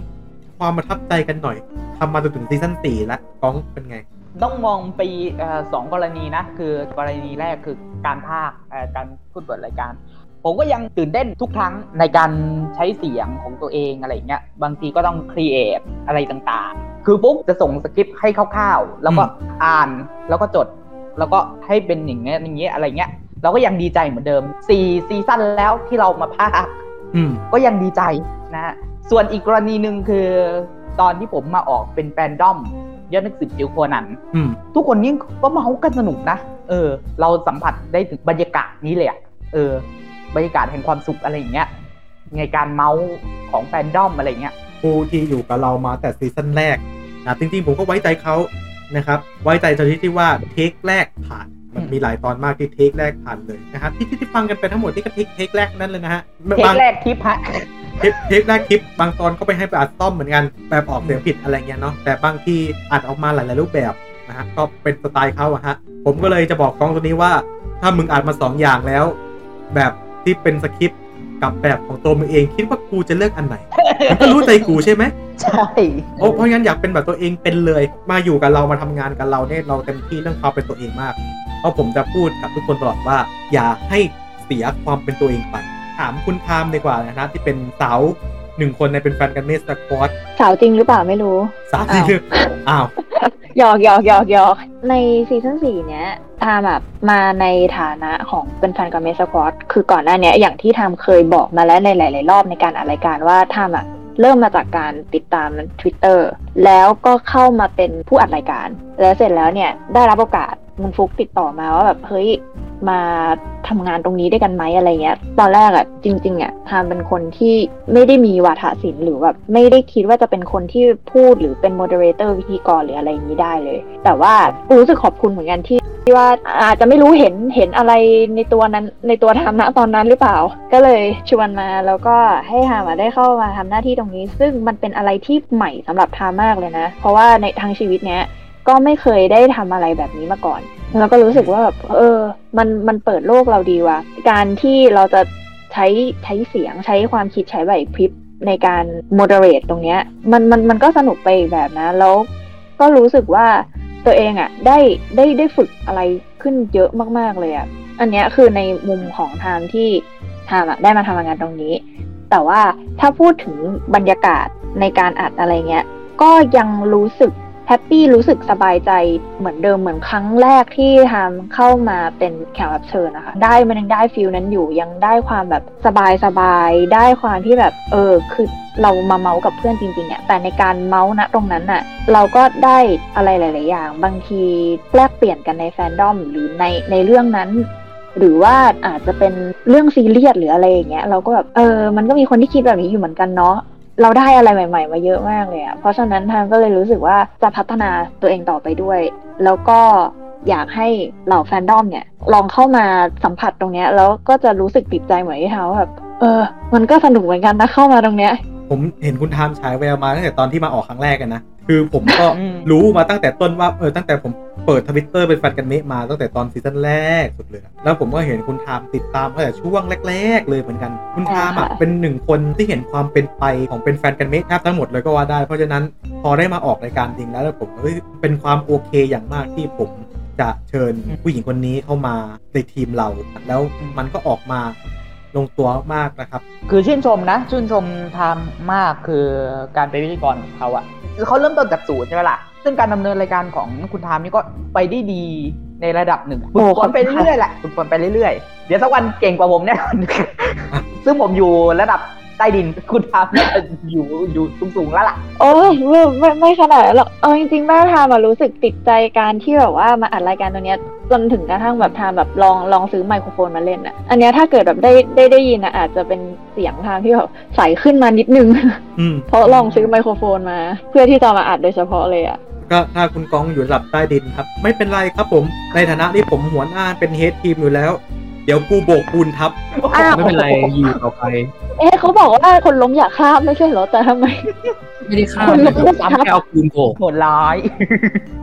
ความประทับใจกันหน่อยทำมาจนถึง season สี่แล้วก้องเป็นไง ต้องมองไปเอ่อสองกรณีนะ คือกรณีแรกคือการพากย์เอ่อการพูดบทรายการ ผมก็ยังตื่นเต้นทุกครั้งในการใช้เสียงของตัวเองอะไรเงี้ยบางทีก็ต้อง create อะไรต่างๆ คือฟุกจะส่งสคริปต์ให้คร่าวๆ แล้วก็อ่านแล้วก็จด แล้วก็ให้เป็นอย่างเงี้ยอย่างเงี้ยอะไรเงี้ยเราก็ยังดีใจเหมือนเดิมสี่ซีซั่นแล้วที่เรามาพากย์อืมก็ยังดีใจนะฮะส่วนอีกกรณีหนึ่งคือตอนที่ผมมาออกเป็นแฟนดอม ยอดนักสืบจิ๋วโคนันอืมทุกคนนี่ก็เมาส์กันสนุกนะเออ เราสัมผัสได้ถึงบรรยากาศนี้เลยอะเออ บรรยากาศแห่งความสุขอะไรอย่างเงี้ยในการเมาส์ของแฟนดอมอะไรเงี้ยผู้ที่อยู่กับเรามาแต่ซีซั่นแรกนะจริงๆผมก็ไว้ใจเขานะครับ ไว้ใจจนที่ที่ว่า take แรกผ่าน มันมีหลายตอนมากที่ take แรกผ่านเลยนะครับที่ที่ที่ฟังกันไปทั้งหมดที่ก็ take take แรกนั่นเลยนะฮะเทคบางแรกคลิปฮะเทคเทคแรกคลิปบางตอนก็ไปให้ไปอัดต้อมเหมือนกันแบบออกเสียงผิดอะไรเงี้ยเนาะแต่บางทีอัดออกมาหลาย ๆ รูปแบบนะฮะก็เป็นสไตล์เขาอะฮะผมก็เลยจะบอกกล้องตัวนี้ว่า ถ้ามึงอัดมาสองอย่างแล้ว แบบที่เป็นสคริปต์กับแบบของตัวมึงเองคิดว่ากูจะเลือกอันไหนมึงก็รู้ใจกูใช่ไหมใช่โอ้เพราะงั้นอยากเป็นแบบตัวเองเป็นเลย มาอยู่กับเรามาทำงานกับเราเนี่ยเราเต็มที่เรื่องความเป็นตัวเองมากเพ ราะผมจะพูดกับทุกคนตลอดว่า อย่าให้เสียความเป็นตัวเองไป ถามคุณทามดีกว่านะที่เป็นสาวหนึ่งคนในเป็นแฟนกันเมสสควอตสาวจริงหรือเปล่าไม่รู้ สาวที่เลือกอ้าวหยอกหยอกหยอกหยอกในซีซั่นสี่เนี้ยทามแบบมาในฐานะของเป็นแฟนกับเมสควอตคือก่อนหน้าเนี้ยอย่างที่ทามเคยบอกมาแล้วในหลาย ๆ รอบในการอัดรายการว่าทามอะเริ่มมาจากการติดตาม Twitter แล้วก็เข้ามาเป็นผู้อัดรายการ แล้วเสร็จแล้วเนี่ยได้รับโอกาส คุณฟุกติดต่อมาว่าแบบเฮ้ยมาทำงานตรงนี้ได้กันไหมอะไรเงี้ย ตอนแรกอะจริง ๆอะทามเป็นคนที่ไม่ได้มีวาทศิลป์หรือแบบไม่ได้คิดว่าจะเป็นคนที่พูดหรือเป็น moderator พิธีกรหรืออะไรอย่างนี้ได้เลย แต่ว่ารู้สึกขอบคุณเหมือนกันที่ที่ว่าอาจจะไม่รู้เห็นเห็นอะไรในตัวนั้นในตัวทามนะตอนนั้นหรือเปล่า ก็เลยชวนมาแล้วก็ให้ทามได้เข้ามาทำหน้าที่ตรงนี้ ซึ่งมันเป็นอะไรที่ใหม่สำหรับทามมากเลยนะ เพราะว่าในทั้งชีวิตเนี้ย ก็ไม่เคยได้ทำอะไรแบบนี้มาก่อน แล้วก็รู้สึกว่าแบบเออ มันมันเปิดโลกเราดีว่ะการที่เราจะใช้ใช้เสียงใช้ความคิดใช้ไหวพริบในการ moderate ตรงเนี้ยมันมันมันก็สนุกไปอีกแบบนะ แล้วก็รู้สึกว่าตัวเองอะ่ะได้ได้ได้ฝึกอะไรขึ้นเยอะมาก ๆ เลยอะ่ะอันเนี้ยคือในมุมของทามที่ทามอะได้มาทำงานตรงนี้ แต่ว่าถ้าพูดถึงบรรยากาศในการอัดอะไรเงี้ย ก็ยังรู้สึก happy รู้สึกสบายใจเหมือนเดิมเหมือนครั้งแรกที่ทามเข้ามาเป็นแขกรับเชิญนะคะ ได้มันยังได้ feel นั้นอยู่ยังได้ความแบบสบายสบายได้ความที่แบบเออคือเรามาเมาส์กับเพื่อนจริงๆเนี่ยแต่ในการเมาส์นะตรงนั้นน่ะเราก็ได้อะไรหลาย ๆ อย่าง บางทีแลกเปลี่ยนกันในแฟนดอมหรือในในเรื่องนั้นหรือว่าอาจจะเป็นเรื่องซีเรียสหรืออะไรอย่างเงี้ยเราก็แบบเออ มันก็มีคนที่คิดแบบนี้อยู่เหมือนกันเนาะ เราได้อะไรใหม่ ๆ มาเยอะมากเลยอะเพราะฉะนั้นทามก็เลยรู้สึกว่าจะพัฒนาตัวเองต่อไปด้วย แล้วก็อยากให้เหล่าแฟนดอมเนี่ย ลองเข้ามาสัมผัสตรงเนี้ย แล้วก็จะรู้สึกติดใจเหมือนที่เขาแบบเออ มันก็สนุกเหมือนกันนะเข้ามาตรงเนี้ย ผมเห็นคุณทามฉายแววมาตั้งแต่ตอนที่มาออกครั้งแรกกันนะ คือผมก็รู้มาตั้งแต่ต้นว่าเออตั้งแต่ผม เปิดทวิตเตอร์เป็นแฟนกันเมะมาตั้งแต่ตอนซีซั่นแรกสุดเลย แล้วผมก็เห็นคุณทามติดตามตั้งแต่ช่วงแรก ๆ เลยเหมือนกัน คุณทามอะเป็นหนึ่งคนที่เห็นความเป็นไปของเป็นแฟนกันเมะแทบทั้งหมดเลยก็ว่าได้ เพราะฉะนั้นพอได้มาออกรายการจริงแล้วแล้วผมเอ้ยเป็นความโอเคอย่างมากที่ผมจะเชิญผู้หญิงคนนี้เข้ามาในทีมเรา แล้วมันก็ออกมา ลงตัวมากนะครับ คือชื่นชมนะ ชื่นชมทามมากคือการเป็นพิธีกรของเขาอะคือเขาเริ่มต้นจากศูนย์ใช่ไหมล่ะ ซึ่งการดำเนินรายการของคุณทามนี่ก็ไปได้ดีในระดับหนึ่งอะฝึกฝนไปเรื่อยๆแหละฝึกฝนไปเรื่อยๆ เดี๋ยวสักวันเก่งกว่าผมแน่นอนซึ่งผมอยู่ระดับ ใต้ดินคุณทามเนี่ยอยู่อยู่สูงๆแล้วล่ะ โอ้ยไม่ไม่ไม่ขนาดนั้นหรอกเอาจริงๆแม่ทามารู้สึกติดใจการที่แบบว่ามาอัดรายการตัวเนี้ยจนถึงกระทั่งแบบทามแบบลองลองซื้อไมโครโฟนมาเล่นอะอันเนี้ยถ้าเกิดแบบได้ได้ได้ยินอะอาจจะเป็นเสียงทางที่แบบใสขึ้นมานิดนึง อืม เพราะลองซื้อไมโครโฟนมา เพื่อที่จะมาอัดโดยเฉพาะเลยอะก็ถ้าคุณกองอยู่ระดับใต้ดินครับ ไม่เป็นไรครับผม ในฐานะที่ผมหัวหน้าเป็นเฮดทีมอยู่แล้ว เดี๋ยวกูโบกปูนทับ อ้าวไม่เป็นไรอยู่ต่อไป เอ๊ะเขาบอกว่าคนล้มอย่าข้ามไม่ใช่เหรอแต่ทำไม ไม่ได้ข้ามคนลุกเลยครับแค่เอาปืนโผล่โหดร้าย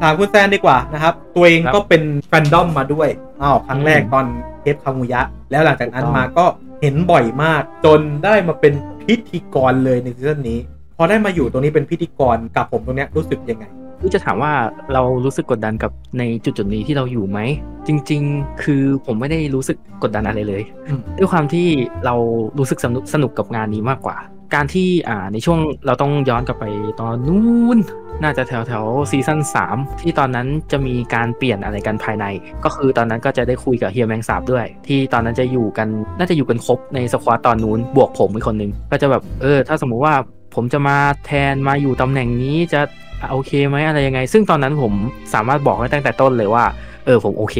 ถามคุณแซนดีกว่านะครับ ตัวเองก็เป็นแฟนดอมมาด้วยอ้าวครั้งแรกตอนเทปคามุยะ แล้วหลังจากนั้นมาก็เห็นบ่อยมาก จนได้มาเป็นพิธีกรเลยในซีซั่นนี้ พอได้มาอยู่ตรงนี้เป็นพิธีกรกับผมตรงเนี้ยรู้สึกยังไงคือ จะถามว่าเรารู้สึกกดดันกับในจุดจุดๆนี้ที่เราอยู่ไหม จริง ๆ คือผมไม่ได้รู้สึกกดดันอะไรเลยอืมด้วยความที่เรารู้สึกสนุกสนุกกับงานนี้มากกว่า การที่อ่าในช่วงเราต้องย้อนกลับไปตอนนู้นน่าจะแถวแถวซีซั่น3 ที่ตอนนั้นจะมีการเปลี่ยนอะไรกันภายใน ก็คือตอนนั้นก็จะได้คุยกับเฮียแมงสาบด้วย ที่ตอนนั้นจะอยู่กันน่าจะอยู่กันครบในสควอตตอนนู้นบวกผมอีกคนนึงก็จะแบบเออ ถ้าสมมุติว่าผมจะมาแทนมาอยู่ตำแหน่งนี้จะ โอเคไหมอะไรยังไง ซึ่งตอนนั้นผมสามารถบอกได้ตั้งแต่ต้นเลยว่า เออผมโอเค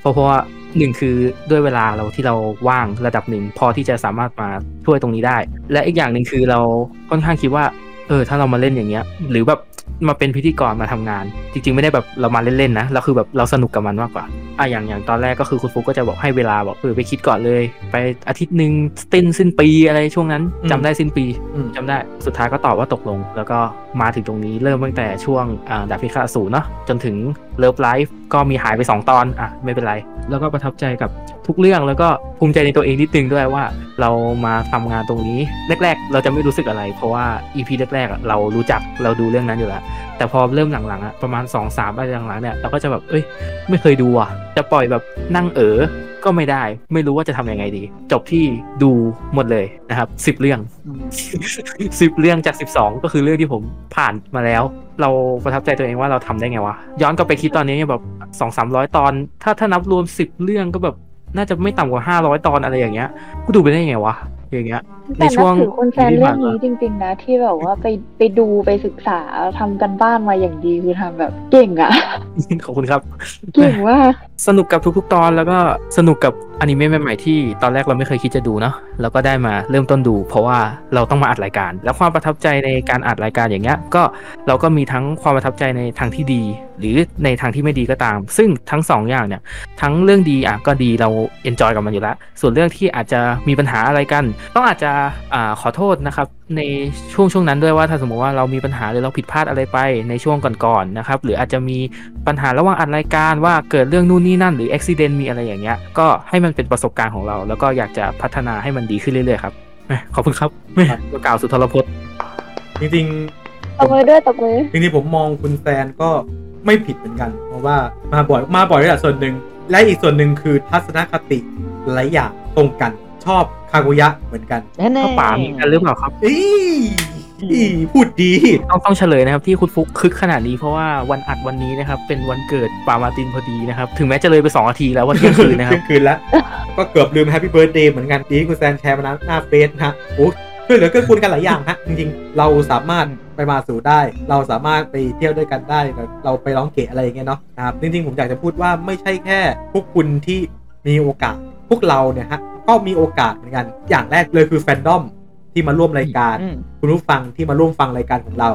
เพราะเพราะว่าหนึ่งคือด้วยเวลาเราที่เราว่างระดับหนึ่งพอที่จะสามารถมาช่วยตรงนี้ได้ และอีกอย่างหนึ่งคือเราค่อนข้างคิดว่า เออ ถ้าเรามาเล่นอย่างเงี้ย หรือแบบ มาเป็นพิธีกรมาทำงาน จริง ๆ ไม่ได้แบบเรามาเล่นๆนะเราคือแบบเราสนุกกับมันมากกว่าอะอย่างอย่างตอนแรกก็คือคุณฟุกก็จะบอกให้เวลาบอกเออไปคิดก่อนเลย ไปอาทิตย์หนึ่งสิ้นสิ้นปีอะไรช่วงนั้นอืมจำได้สิ้นปีอืมจำได้สุดท้ายก็ตอบว่าตกลง แล้วก็มาถึงตรงนี้เริ่มตั้งแต่ช่วงอ่าดาบพิฆาตอสูรเนาะจนถึงเลิฟไลฟ์ก็มีหายไป 2 ตอนอะไม่เป็นไร แล้วก็ประทับใจกับทุกเรื่องแล้วก็ภูมิใจในตัวเองนิดนึงด้วยว่า เรามาทำงานตรงนี้แรก ๆ เราจะไม่รู้สึกอะไร เพราะว่า EP แรกๆอะเรารู้จักเราดูเรื่องนั้นอยู่แล้วแต่พอเริ่มหลังๆอะประมาณ2 3อะไรหลังๆเนี่ยเราก็จะแบบเอ้ย ไม่เคยดูอะ จะปล่อยแบบนั่งเออก็ไม่ได้ ไม่รู้ว่าจะทำยังไงดี จบที่ดูหมดเลยนะครับสิบเรื่องสิบเรื่องจากสิบสองก็คือเรื่องที่ผมผ่านมาแล้ว เราประทับใจตัวเองว่าเราทำได้ไงวะ ย้อนกลับไปคิดตอนนี้แบบสองสามร้อยตอน ถ้าถ้านับรวมสิบเรื่องก็แบบน่าจะไม่ต่ำกว่าห้าร้อยตอนอะไรอย่างเงี้ย กูดูไปได้ไงวะ อย่างเงี้ย ในแต่นัช่วบงถือคุณแฟนเรื่องนี้จริง ๆ นะ ที่แบบว่าไปไปดูไปศึกษาทำกันบ้านมาอย่างดีคือทำแบบเก่งอะขอบคุณครับ เก่งว่ากสนุกกับทุกๆ ตอนแล้วก็สนุกกับอนิเมะใหม่ๆที่ตอนแรกเราไม่เคยคิดจะดูเนาะแล้วก็ได้มาเริ่มต้นดู เพราะว่าเราต้องมาอัดรายการ แล้วความประทับใจในการอัดรายการอย่างเงี้ยก็เราก็มีทั้งความประทับใจในทางที่ดี หรือในทางที่ไม่ดีก็ตาม ซึ่งทั้งสองอย่างเนี่ยทั้งเรื่องดีอะก็ดีเรา enjoy กับมันอยู่แล้วส่วนเรื่องที่อาจจะมีปัญหาอะไรกัน ต้องอาจจะอ่าขอโทษนะครับในช่วงช่วงนั้นด้วยว่าถ้าสมมติว่าเรามีปัญหาหรือเราผิดพลาดอะไรไปในช่วงก่อนๆนะครับหรืออาจจะมีปัญหาระหว่างอัดรายการว่าเกิดเรื่องนู่นนี่นั่นหรืออุบัติเหตุมีอะไรอย่างเงี้ยก็ให้มันเป็นประสบการณ์ของเรา แล้วก็อยากจะพัฒนาให้มันดีขึ้นเรื่อยๆครับแหมขอบคุณครับแหมตัวกล่าวสุนทรพจน์จริงตบมือด้วยตบมือๆจริงๆผมมองคุณแซนก็ไม่ผิดเหมือนกัน เพราะว่ามาบ่อยมาบ่อยด้วยแหละส่วนหนึ่งและอีกส่วนหนึ่งคือทัศนคติหลายอย่างตรงกัน ชอบคากุยะเหมือนกันก็ป่ามีกันหรือเปล่าครับอีอีพูดดีต้องต้องเฉลยนะครับที่คุณฟุกคึกขนาดนี้เพราะว่าวันอัดวันนี้นะครับ เป็นวันเกิดปามาร์ตินพอดีนะครับ ถึงแม้จะเลยไป2นาทีแล้วว่าเที่ยงคืนนะครับเที่รับยงคืนแล้ว ก็เกือบลืม happy birthday เหมือนกันที่คุณแซนแชร์มาหน้าเฟซนะฮะโอ้ช่วยเหลือเกื้อกูลกันหลายอย่างฮะจริงๆ เราสามารถไปมาสู่ได้ เราสามารถไปเที่ยวด้วยกันได้ เราไปร้องเกะอะไรอย่างเงี้ยเนาะนะครับจริงๆผมอยากจะพูดว่าไม่ใช่แค่ พวกคุณที่มีโอกาสพวกเราเนี่ยฮะ ก็มีโอกาสเหมือนกัน อย่างแรกเลยคือแฟนดอมที่มาร่วมรายการอืมคุณผู้ฟังที่มาร่วมฟังรายการของเรา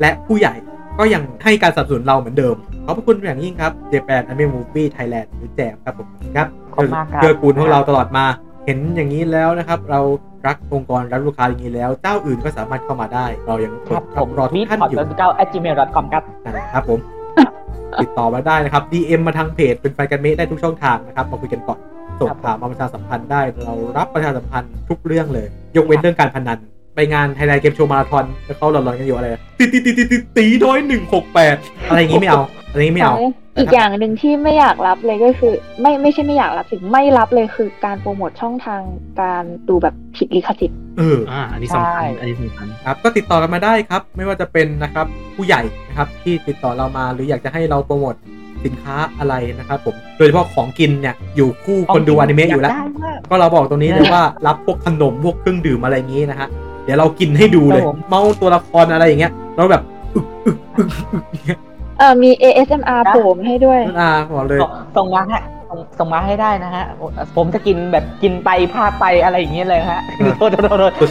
และผู้ใหญ่ก็ยังให้การสนับสนุนเราเหมือนเดิม ขอบพระคุณอย่างยิ่งครับ Japan Anime Movie Thailand หรือแจมครับผมครับขอบคุณมากครับเกื้อกูลพวกเราตลอดมาเห็นอย่างนี้แล้วนะครับ เรารักองค์กรรักลูกค้าอย่างนี้แล้ว เจ้าอื่นก็สามารถเข้ามาได้ เรายังครับรอรอทุมีกท่านพอดอยู่เก้า at gmail com ครับนั่นแหละครับผม ติดต่อมาได้นะครับ DM มาทางเพจเป็นแฟนกันเมะได้ทุกช่องทางนะครับมาคุยกันก่อน ส่งข่าวมาประชาสัมพันธ์ได้ เรารับประชาสัมพันธ์ทุกเรื่องเลย ยกเว้นเรื่องการพนัน ไปงานไทยแลนด์เกมโชว์มาราธอนแล้วเขาหลอนๆกันอยู่อะไรตีตีตีตีตีตีโดยหนึ่งหกแปดอะไรอย่างงี้ไม่เอาอะไรงี้ไม่เอาอีกอย่างหนึ่งที่ไม่อยากรับเลยก็คือ ไม่ไม่ใช่ไม่อยากรับสิไม่รับเลยคือการโปรโมทช่องทางการดูแบบผิดลิขสิทธิ์เอออ่าอันนี้สำคัญอันนี้สำคัญครับก็ติดต่อกันมาได้ครับ ไม่ว่าจะเป็นนะครับผู้ใหญ่นะครับที่ติดต่อเรามาหรืออยากจะให้เราโปรโมท สินค้าอะไรนะครับผมโดยเฉพาะของกินเนี่ยอยู่คู่คนดูอนิเมะอยู่แล้วากได้มากก็เราบอกตรงนี้เลยว่ารับพวกขนมพวกเครื่องดื่มอะไรอย่างนี้นะฮะเดี๋ยวเรากินให้ดูเลยครับผมเมาตัวละครอะไรอย่างเงี้ยเราแบบอึกอึกอึกอึกอย่างเงี้ยเออมี ASMR โผล่มาให้ด้วยอ่าบอกเลยส่งส่งมาฮะส่งส่งมาให้ได้นะฮะ ผมจะกินแบบกินไปพาไปอะไรอย่างเงี้ยเลยฮะโทษโทษโทษโทษ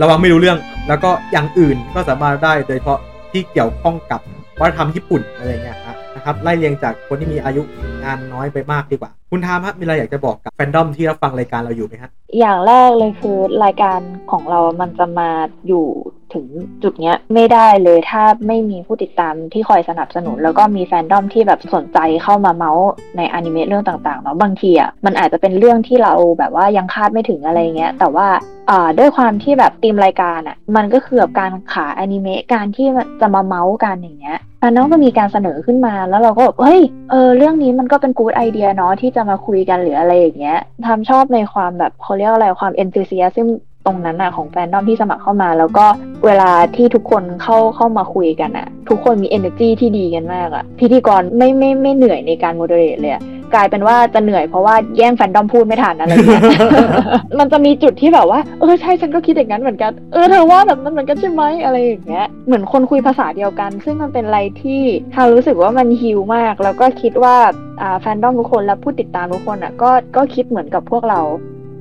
ระวังไม่รู้เรื่อง แล้วก็อย่างอื่นก็สามารถได้โดยเฉพาะที่เกี่ยวข้องกับ วัฒนธรรมญี่ปุ่นอะไรเงี้ยครับนะครับไล่เรียงจากคนที่มีอายุงานน้อยไปมากดีกว่า คุณทามฮะมีอะไรอยากจะบอกกับแฟนดอมที่รับฟังรายการเราอยู่ไหมฮะอย่างแรกเลยคือรายการของเรามันจะมาอยู่ถึงจุดเนี้ยไม่ได้เลยถ้าไม่มีผู้ติดตามที่คอยสนับสนุน แล้วก็มีแฟนดอมที่แบบสนใจเข้ามาเมาส์ในอนิเมะเรื่องต่างๆเนาะบางทีอะมันอาจจะเป็นเรื่องที่เราแบบว่ายังคาดไม่ถึงอะไรเงี้ยแต่ว่าอ่าด้วยความที่แบบธีมรายการอะมันก็คือแบบการขายอนิเมะการที่มันจะมาเมาส์กันอย่างเงี้ย อันนั้นก็มีการเสนอขึ้นมาแล้วเราก็แบบเฮ้ยเออเรื่องนี้มันก็เป็นกู๊ดไอเดียเนาะที่จะมาคุยกันหรืออะไรอย่างเงี้ยทำชอบในความแบบเขาเรียกอะไรความเอนทูซียซึ่งตรงนั้นอะของแฟนดอมที่สมัครเข้ามา แล้วก็เวลาที่ทุกคนเข้าเข้ามาคุยกันอะทุกคนมี energy ที่ดีกันมากอะพิธีกรไม่ไม่ไม่เหนื่อยในการโมเดเลตเลยอะ กลายเป็นว่าจะเหนื่อยเพราะว่าแย่งแฟนดอมพูดไม่ทันอะไรอย่างเงี้ย มันจะมีจุดที่แบบว่า เออใช่ฉันก็คิดอย่างนั้นเหมือนกัน เออเธอว่าแบบนั้นเหมือนกันใช่ไหมอะไรอย่างเงี้ย เหมือนคนคุยภาษาเดียวกัน ซึ่งมันเป็นอะไรที่ทางรู้สึกว่ามันฮิวมาก แล้วก็คิดว่าอ่าแฟนดอมทุกคนและผู้ติดตามทุกคนอะก็ก็คิดเหมือนกับพวกเรา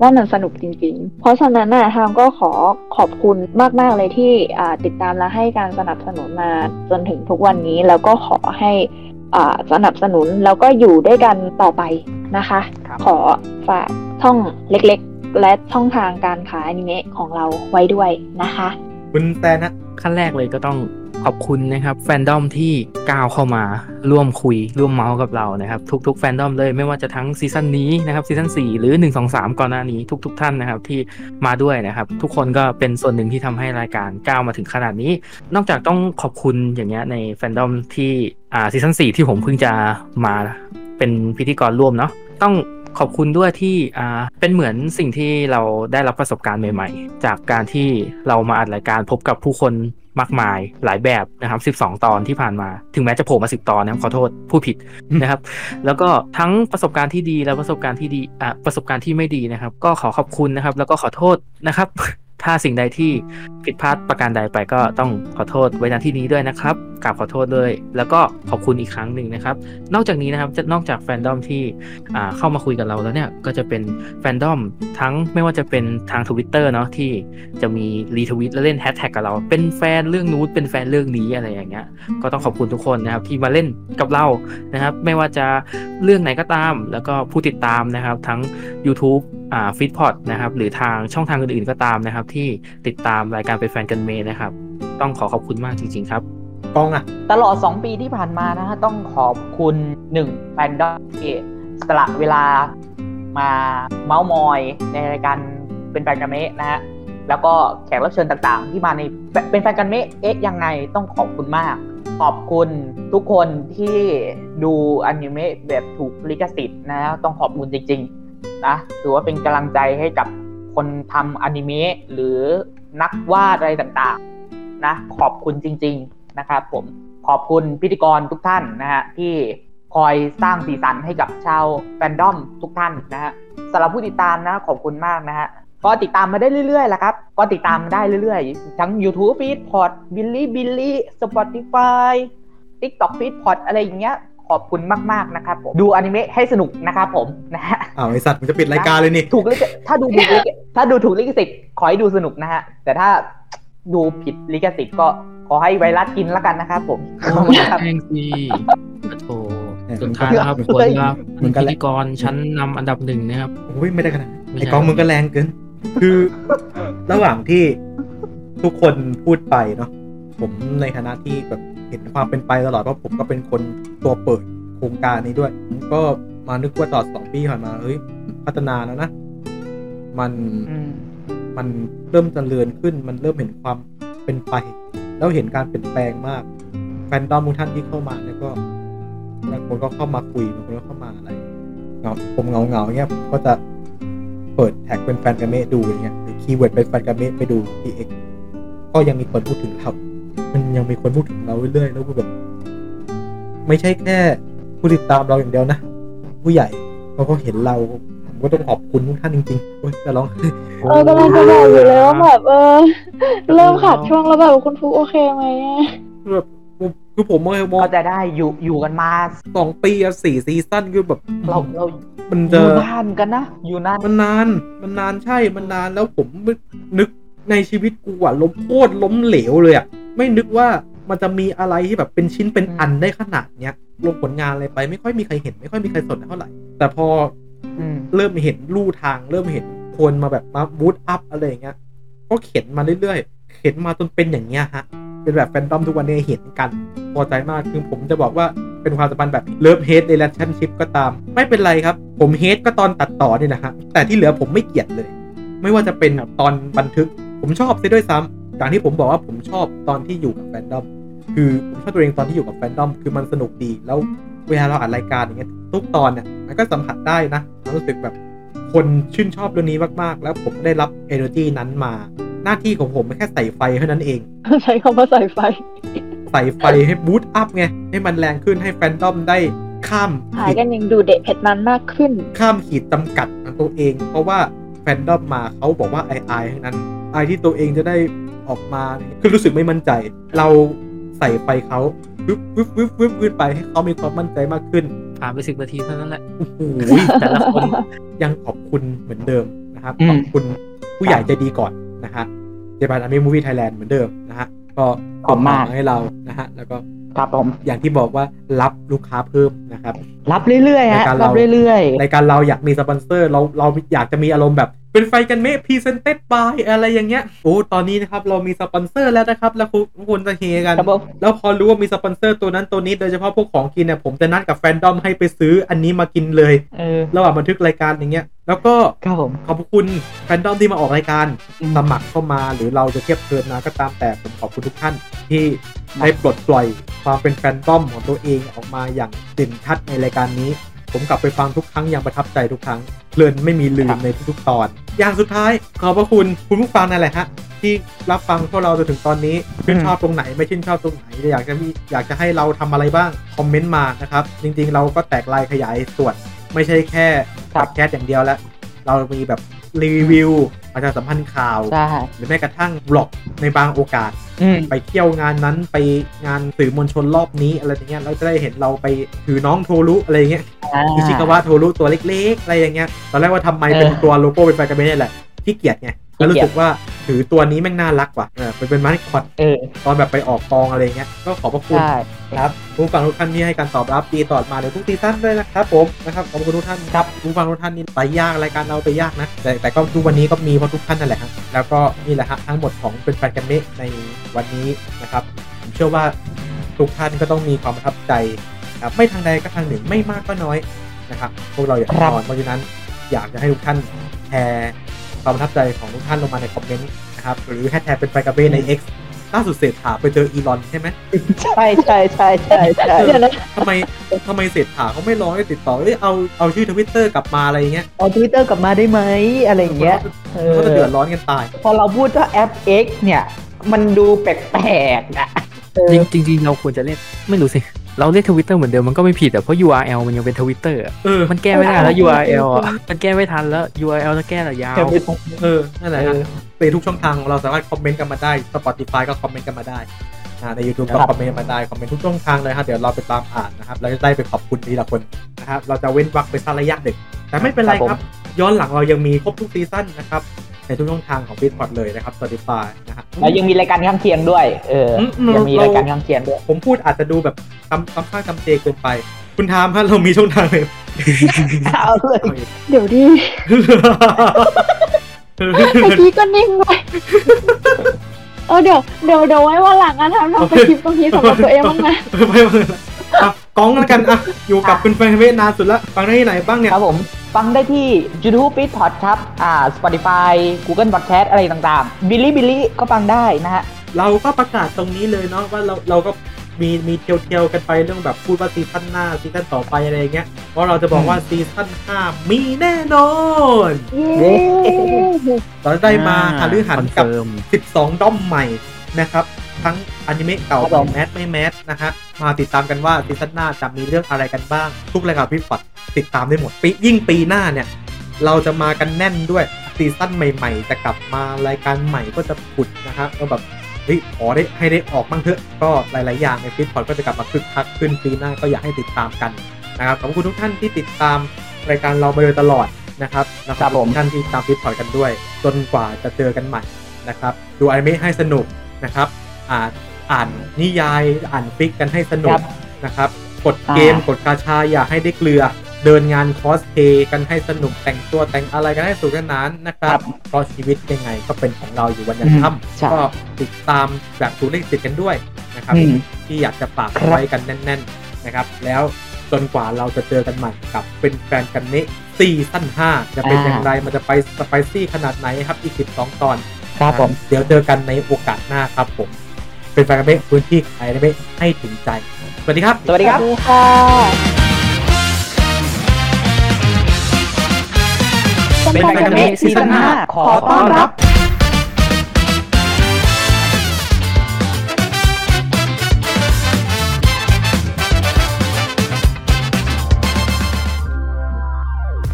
ว่ามันสนุกจริงๆ เพราะฉะนั้นน่ะทางก็ขอขอบคุณมากๆเลยที่อ่าติดตามและให้การสนับสนุนมาจนถึงทุกวันนี้ แล้วก็ขอให้อ่า สนับสนุนแล้วก็อยู่ด้วยกันต่อไปนะคะ ขอฝากช่องเล็กๆ และช่องทางการขายอนิเมะของเราไว้ด้วยนะคะ คุณแตนนะขั้นแรกเลยก็ต้องขอบคุณนะครับ แฟนดอมที่ก้าวเข้ามาร่วมคุยร่วมเมาส์กับเรานะครับ ทุก ๆ แฟนดอมเลยไม่ว่าจะทั้งซีซั่นนี้นะครับซีซั่น4หรือ 1 2 3 ก่อนหน้านี้ทุก ๆ ท่านนะครับที่มาด้วยนะครับ ทุกคนก็เป็นส่วนหนึ่งที่ทำให้รายการก้าวมาถึงขนาดนี้ นอกจากต้องขอบคุณอย่างเงี้ยในแฟนดอมที่อ่าซีซั่น4ที่ผมเพิ่งจะมาเป็นพิธีกรร่วมเนาะต้อง ขอบคุณด้วยที่อ่าเป็นเหมือนสิ่งที่เราได้รับประสบการณ์ใหม่ ๆ จากการที่เรามาอัดรายการพบกับผู้คนมากมายหลายแบบนะครับ 12 ตอนที่ผ่านมา ถึงแม้จะโผล่มา 10 ตอนนะครับขอโทษผู้ผิดนะครับ แล้วก็ทั้งประสบการณ์ที่ดีและประสบการณ์ที่ดีอะประสบการณ์ที่ไม่ดีนะครับ ก็ขอขอบคุณนะครับ แล้วก็ขอโทษนะครับ ถ้าสิ่งใดที่ผิดพลาดประการใดไปก็ต้องขอโทษไว้ณที่นี้ด้วยนะครับกราบขอโทษด้วย แล้วก็ขอบคุณอีกครั้งหนึ่งนะครับ นอกจากนี้นะครับจะนอกจากแฟนดอมที่เข้ามาคุยกับเราแล้วเนี่ยก็จะเป็นแฟนดอมทั้งไม่ว่าจะเป็นทาง Twitter เนาะที่จะมีรีทวิตและเล่นแฮชแท็กกับเรา เป็นแฟนเรื่องนู้นเป็นแฟนเรื่องนี้อะไรอย่างเงี้ยก็ต้องขอบคุณทุกคนนะครับที่มาเล่นกับเรานะครับ ไม่ว่าจะเรื่องไหนก็ตาม แล้วก็ผู้ติดตามนะครับ ทั้ง YouTube ฟิตพอดนะครับหรือทางช่องทางอื่นๆก็ตามนะครับ ที่ติดตามรายการเป็นแฟนกันเมย์นะครับ ต้องขอขอบคุณมากจริง ๆ ครับกองอะตลอด 2 ปีที่ผ่านมานะฮะต้องขอบคุณ1แฟนดอมที่สละเวลามาเมาส์มอยในรายการเป็นแฟนกันเมะนะฮะแล้วก็แขกรับเชิญต่างๆ ที่มาในเป็นแฟนกันเมะเอ๊ะยังไงต้องขอบคุณมากขอบคุณทุกคนที่ดูอนิเมะแบบถูกลิขสิทธิ์นะฮะต้องขอบคุณจริง ๆ นะถือว่าเป็นกำลังใจให้กับคนทำอนิเมะหรือนักวาดอะไรต่างๆนะขอบคุณจริง ๆนะครับผมขอบคุณพิธีกรทุกท่านนะฮะที่คอยสร้างสีสันให้กับชาวแฟนดอมทุกท่านนะฮะสำหรับผู้ติดตามนะขอบคุณมากนะฮะก็ติดตามมาได้เรื่อยๆแหละครับ ก็ติดตามมาได้เรื่อยๆ ทั้ง YouTube Feed p o d b i l l y b i l l y Spotify TikTok Feed p o d อะไรอย่างเงี้ย ขอบคุณมาก ๆ นะครับผมดูอนิเมะให้สนุกนะครับผมนะฮะอ้าวไอสัตว์มันจะปิดรายการเลยนี่ถูกลิขถ้าดูถูกลิขถ้าดูถูกลิขสิทธิ์ขอให้ดูสนุกนะฮะแต่ถ้าดูผิดลิขสิทธิ์ก็ขอให้ไวรัสกินแล้วกันนะครับผมขอบคุณครับแองซีโถสุดท้ายนะครับควรว่าเหมือนกันพิแหละธีกรชั้นนำอันดับหนึ่งนะครับโอ้ยไม่ได้ขนาดนั้นไอ้กองมึงก็แรงเกิน คือระหว่างที่ทุกคนพูดไปเนาะผมในฐานะที่แบบ เห็นความเป็นไปตลอดเพราะผมก็เป็นคนตัวเปิดโครงการนี้ด้วยผมก็มานึกว่าตลอดสองปีผ่านมาเฮ้ยพัฒนาแล้วนะ มันมันเริ่มเจริญขึ้น มันเริ่มเห็นความเป็นไป แล้วเห็นการเปลี่ยนแปลงมาก แฟนดอมทุกท่านที่เข้ามาเนี่ยก็บางคนก็เข้ามาคุยบางคนก็เข้ามาอะไรเงี้ยผมเหงาเหงาๆเงี้ยผมก็จะเปิดแท็กเป็นแฟนกันเมะดูอย่างเงี้ยหรือ keyword เป็นแฟนกันเมะไปดูที่ X ก็ยังมีคนพูดถึงเรา มันยังมีคนพูดถึงเราเรื่อยๆแล้วก็แบบ ไม่ใช่แค่ผู้ติดตามเราอย่างเดียวนะ ผู้ใหญ่เขาก็เห็นเราผมก็ต้องขอบคุณทุกท่านจริงๆโอ๊ยจะร้องเออกำลังจะบอกอยู่เลยว่าแบบเออ เริ่มขาดช่วงแล้วแบบคุณฟุกโอเคไหมอะแบบคือผมมองมองจะได้อยู่อยู่กันมาสองปีอะสี่ซีซั่นคือแบบ เราเรามันอจะยู่นานกันนะ อยู่นานมันนาน มันนานใช่มันนานแล้วผมไม่นึก ในชีวิตกูอะล้มโคตรล้มเหลวเลยอะไม่นึกว่ามันจะมีอะไรที่แบบเป็นชิ้นเป็นอันได้ขนาดเนี้ยลงผลงานอะไรไปไม่ค่อยมีใครเห็น ไม่ค่อยมีใครสนเท่าไหร่ แต่พอเริ่มเห็นลู่ทาง เริ่มเห็นคนมาแบบมา boost up อะไรอย่างเงี้ยก็เข็นมาเรื่อยๆ เข็นมาจนเป็นอย่างเงี้ยฮะ เป็นแบบแฟนดอมทุกวันนี้เห็นกัน พอใจมากคือผมจะบอกว่าเป็นความสัมพันธ์แบบเลิฟเฮดใน r ล t i o n ชิพก็ตาม ไม่เป็นไรครับ ผม hate ก็ตอนตัดต่อนี่นะฮะแต่ที่เหลือผมไม่เกลียดเลย ไม่ว่าจะเป็นตอนบันทึก ผมชอบซะด้วยซ้ำอย่างที่ผมบอกว่าผมชอบตอนที่อยู่กับแฟนดอมคือผมชอบตัวเองตอนที่อยู่กับแฟนดอมคือมันสนุกดี แล้วเวลาเราอัดรายการอย่างเงี้ยทุกตอนเนี่ยมันก็สัมผัสได้นะความรู้สึกแบบคนชื่นชอบเรื่องนี้มากๆ แล้วผมได้รับ energy นั้นมา หน้าที่ของผมมันแค่ใส่ไฟเท่านั้นเอง ใช้คำว่าใส่ไฟ ใส่ไฟให้บูตอัพไง ให้มันแรงขึ้นให้แฟนดอมได้ข้ามหายกันยังดูเด็ดเผ็ดมันมากขึ้น ข้ามขีดจำกัดของตัวเอง เพราะว่าแฟนดอมมาเขาบอกว่าไอไอทั้งนั้น ไอ้ที่ตัวเองจะได้ออกมาเนี่ยคือรู้สึกไม่มั่นใจ เราใส่ไฟเขาวึบวึบวึบวึบวึบไปให้เขามีความมั่นใจมากขึ้นผ่านไปสิบนาทีเท่านั้นแหละโอ้โหแต่ละคนยังขอบคุณเหมือนเดิมนะครับอืมขอบคุณผู้ใหญ่ใจดีก่อนนะฮะ Japan Anime Movie Thailand เหมือนเดิมนะฮะก็ขอบคุณมากให้เรานะฮะแล้วก็ครับผมอย่างที่บอกว่ารับลูกค้าเพิ่มนะครับ รับเรื่อยๆฮะรายการเรารับเรื่อยรายการเราอยากมีสปอนเซอร์เราเราอยากจะมีอารมณ์แบบ เป็นแฟนกันเมะ presented by อะไรอย่างเงี้ยโอ้ตอนนี้นะครับเรามีสปอนเซอร์แล้วนะครับ แล้วคุณคุณจะเฮกันแล้วพอรู้ว่ามีสปอนเซอร์ตัวนั้นตัวนี้โดยเฉพาะพวกของกินเนี่ยผมจะนัดกับแฟนดอมให้ไปซื้ออันนี้มากินเลยๆเออระหว่างบันทึกรายการอย่างเงี้ย แล้วก็ครับผม ขอบคุณแฟนดอมที่มาออกรายการสมัครเข้ามาหรือเราจะเทียบเทิร์นมาก็ตามแต่ผมขอบคุณทุกท่านที่ได้ปลดปล่อยความเป็นแฟนดอมของตัวเองออกมาอย่างเด่นชัดในรายการนี้ ผมกลับไปฟังทุกครั้งอย่างประทับใจทุกครั้งเพลินไม่มีลืมในทุกๆตอน อย่างสุดท้ายขอบพระคุณคุณผู้ฟังนั่นแหละฮะที่รับฟังพวกเราจนถึงตอนนี้ชื่นชอบตรงไหนไม่ชื่นชอบตรงไหนอยากจะมีอยากจะให้เราทำอะไรบ้างคอมเมนต์มานะครับจริงๆ เราก็แตกลายขยายส่วน ไม่ใช่แค่พอดแคสต์อย่างเดียวแล้ว เรามีแบบรีวิว ประชาสัมพันธ์ข่าวใช่หรือแม้กระทั่งบล็อกในบางโอกาสอืมไปเที่ยวงานนั้นไปงานสื่อมวลชนรอบนี้อะไรอย่างเงี้ยเราจะได้เห็นเราไปถือน้องโทรุอะไรอย่างเงี้ยอ่าอิชิกาวะโทรุตัวเล็กๆ อะไรอย่างเงี้ยตอนแรกว่าทำไมเป็นเออตัวโลโก้เป็นแฟนกันเมะนี่แหละขี้เกียจไงแล้วรู้สึกว่า ถือตัวนี้แม่งน่ารักว่ะเออเป็นเป็นมาร์คคอตเออ ตอนแบบไปออกกองอะไรเงี้ยก็ขอบพระคุณ ใช่ ครับผู้ฟังทุกท่านที่ให้การตอบรับดีตลอดมาในทุกซีซั่นด้วยนะครับผมนะครับขอบคุณทุกท่านครับผู้ฟังทุกท่านนี่ไปยากรายการเราไปยากนะแต่แต่ก็ทุกวันนี้ก็มีเพราะทุกท่านนั่นแหละฮะแล้วก็นี่แหละฮะทั้งหมดของเป็นแฟนกันเมะในวันนี้นะครับผมเชื่อว่าทุกท่านก็ต้องมีความประทับใจครับไม่ทางใดก็ทางหนึ่งไม่มากก็น้อยนะครับพวกเราอยากนอนเพราะฉะนั้นอยากจะให้ทุกท่านแชร์ ความประทับใจของทุกท่านลงมาในคอมเมนต์นะครับ หรือแฮชแท็กเป็นแฟนกันเมะใน X ล่าสุดเศรษฐาไปเจออีลอนใช่ไหมใช่ใช่ใช่ใช่ใช่เดี๋ยวนะทำไมทำไมเศรษฐาเขาไม่ร้องให้ติดต่อเอ้ยเอาเอาชื่อทวิตเตอร์กลับมาอะไรอย่างเงี้ยเอาทวิตเตอร์กลับมาได้ไหมอะไรอย่างเงี้ยเขาจะเดือดร้อนกันตาย พอเราพูดว่าแอป X เนี่ย มันดูแปลกๆอะเออจริงจริงๆเราควรจะเรียกไม่รู้สิ เราเรียกทวิตเตอร์เหมือนเดิมมันก็ไม่ผิดอะเพราะ URL มันยังเป็นทวิตเตอร์เออมันแก้ไม่ได้แล้ว URL อะมันแก้ไม่ทันแล้ว URL จะแก้แต่ยาวเออนั่นแหละฮะในทุกช่องทางของเราสามารถคอมเมนต์กันมาได้ Spotify ก็คอมเมนต์กันมาได้อ่าใน YouTube ก็ครับคอมเมนต์กันมาได้คอมเมนต์ทุกช่องทางเลยฮะเดี๋ยวเราไปตามอ่านนะครับแล้วจะได้ไปขอบคุณทีละคนนะครับเราจะเว้นวรรคไปสักระยะหนึ่งแต่ไม่เป็นไรครับ ย้อนหลังเรายังมีครบทุกซีซั่นนะครับ ในทุกช่องทางของ b i t p o d เลยนะครับ Spotify นะฮะแล้วยังมีรายการข้างเคียงด้วย เออยังมีรายการข้างเคียงด้วย ผมพูดอาจจะดูแบบคำคำข้างคำเจเกินไป คุณทามฮะเรามีช่องทางเลยเอาเลยเดี๋ยวดิเมื่อกี้ก็นิ่งเลยเออเดี๋ยวเดี๋ยวเดี๋ยวไว้วันหลังอะทำทำสคริปต์ตรงนี้สำหรับตัวเองบ้างนะไม่ไม่อะ กองกันกันอะอยู่กับคุณแฟนเวนานสุดละฟังได้ที่ไหนบ้างเนี่ยครับผมฟังได้ที่ YouTube b i t p o d ครับอ่า Spotify Google Podcast อะไรต่างๆ b i l l y b i l l y ก็ฟังได้นะฮะเราก็ประกาศตรงนี้เลยเนาะว่าเราเราก็มีมีเที่ยวๆกันไปเรื่องแบบพูดว่าซีซั่นหน้าซีซั่นต่อไปอะไรอย่างเงี้ยเพราะเราจะบอกว่าซีซั่น5มีแน่นอนเย้เราได้มาหาลือหันกับคอนเฟิร์ม12 ด้อมใหม่นะครับ ทั้งอนิเมะเก่าครับใหผม่มแมสไม่ mass นะฮะ มาติดตามกันว่าซีซั่นหน้าจะมีเรื่องอะไรกันบ้าง ทุกรายการ bitpod ติดตามได้หมดปียิ่งปีหน้าเนี่ย เราจะมากันแน่นด้วยซีซั่นใหม่ๆ จะกลับมารายการใหม่ก็จะผุดนะฮะก็แบบเฮ้ยขอได้ให้ได้ออกบ้างเถอะก็หลายๆอย่างใน bitpod ก็จะกลับมาคึกคักขึ้นปีหน้าก็อยากให้ติดตามกันนะครับขอบคุณทุกท่านที่ติดตามรายการเรามาโดยตลอดนะครับแล้วก็ขอบคุณท่านที่ตามฟิตพอดกันด้วย จนกว่าจะเจอกันใหม่นะครับ ดูอนิเมะให้สนุกนะครับอ่าน อ่านนิยายอ่านฟิกกันให้สนุคกรับนะครับ กดเกมอ่ากดกาชาอย่าให้ได้เกลือ เดินงานคอสเพย์กันให้สนุกแต่งตัวแต่งอะไรกันให้สนุกสนานนะครับ เพราะชีวิตยังไงก็เป็นของเราอยู่วันยังอืมค่ใช่ำก็ติดตามแบบถูกเลขติดกันด้วยนะครับอืมที่อยากจะฝากครับไว้กันแน่น ๆนะครับ แล้วจนกว่าเราจะเจอกันใหม่กับเป็นแฟนกันเมะซีซั่น5จะเป็นอย่างไรมันจะไป spicy ขนาดไหนครับอีก 12 ตอน ครับผม เดี๋ยวเจอกันในโอกาสหน้าครับผม เป็นแฟนกันเมะพื้นที่ขายกันเมะให้ถึงใจ สวัสดีครับ สวัสดีครับค่ะเป็นแฟนกันเมซีซั่น5ขอต้อนรับ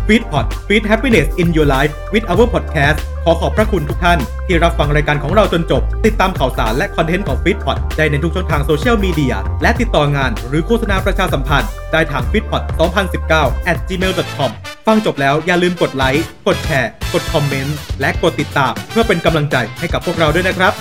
Feed Pod Feed Happiness in Your Life with our podcast ขอขอบพระคุณทุกท่าน ที่รับฟังรายการของเราจนจบ ติดตามข่าวสารและคอนเทนต์ของ Feed Pod ได้ในทุกช่องทางโซเชียลมีเดียและติดต่องานหรือโฆษณาประชาสัมพันธ์ ได้ทาง feedpod 2019 at gmail.com ฟังจบแล้วอย่าลืมกดไลค์กดแชร์ กดคอมเมนต์และกดติดตาม เพื่อเป็นกำลังใจให้กับพวกเราด้วยนะครับ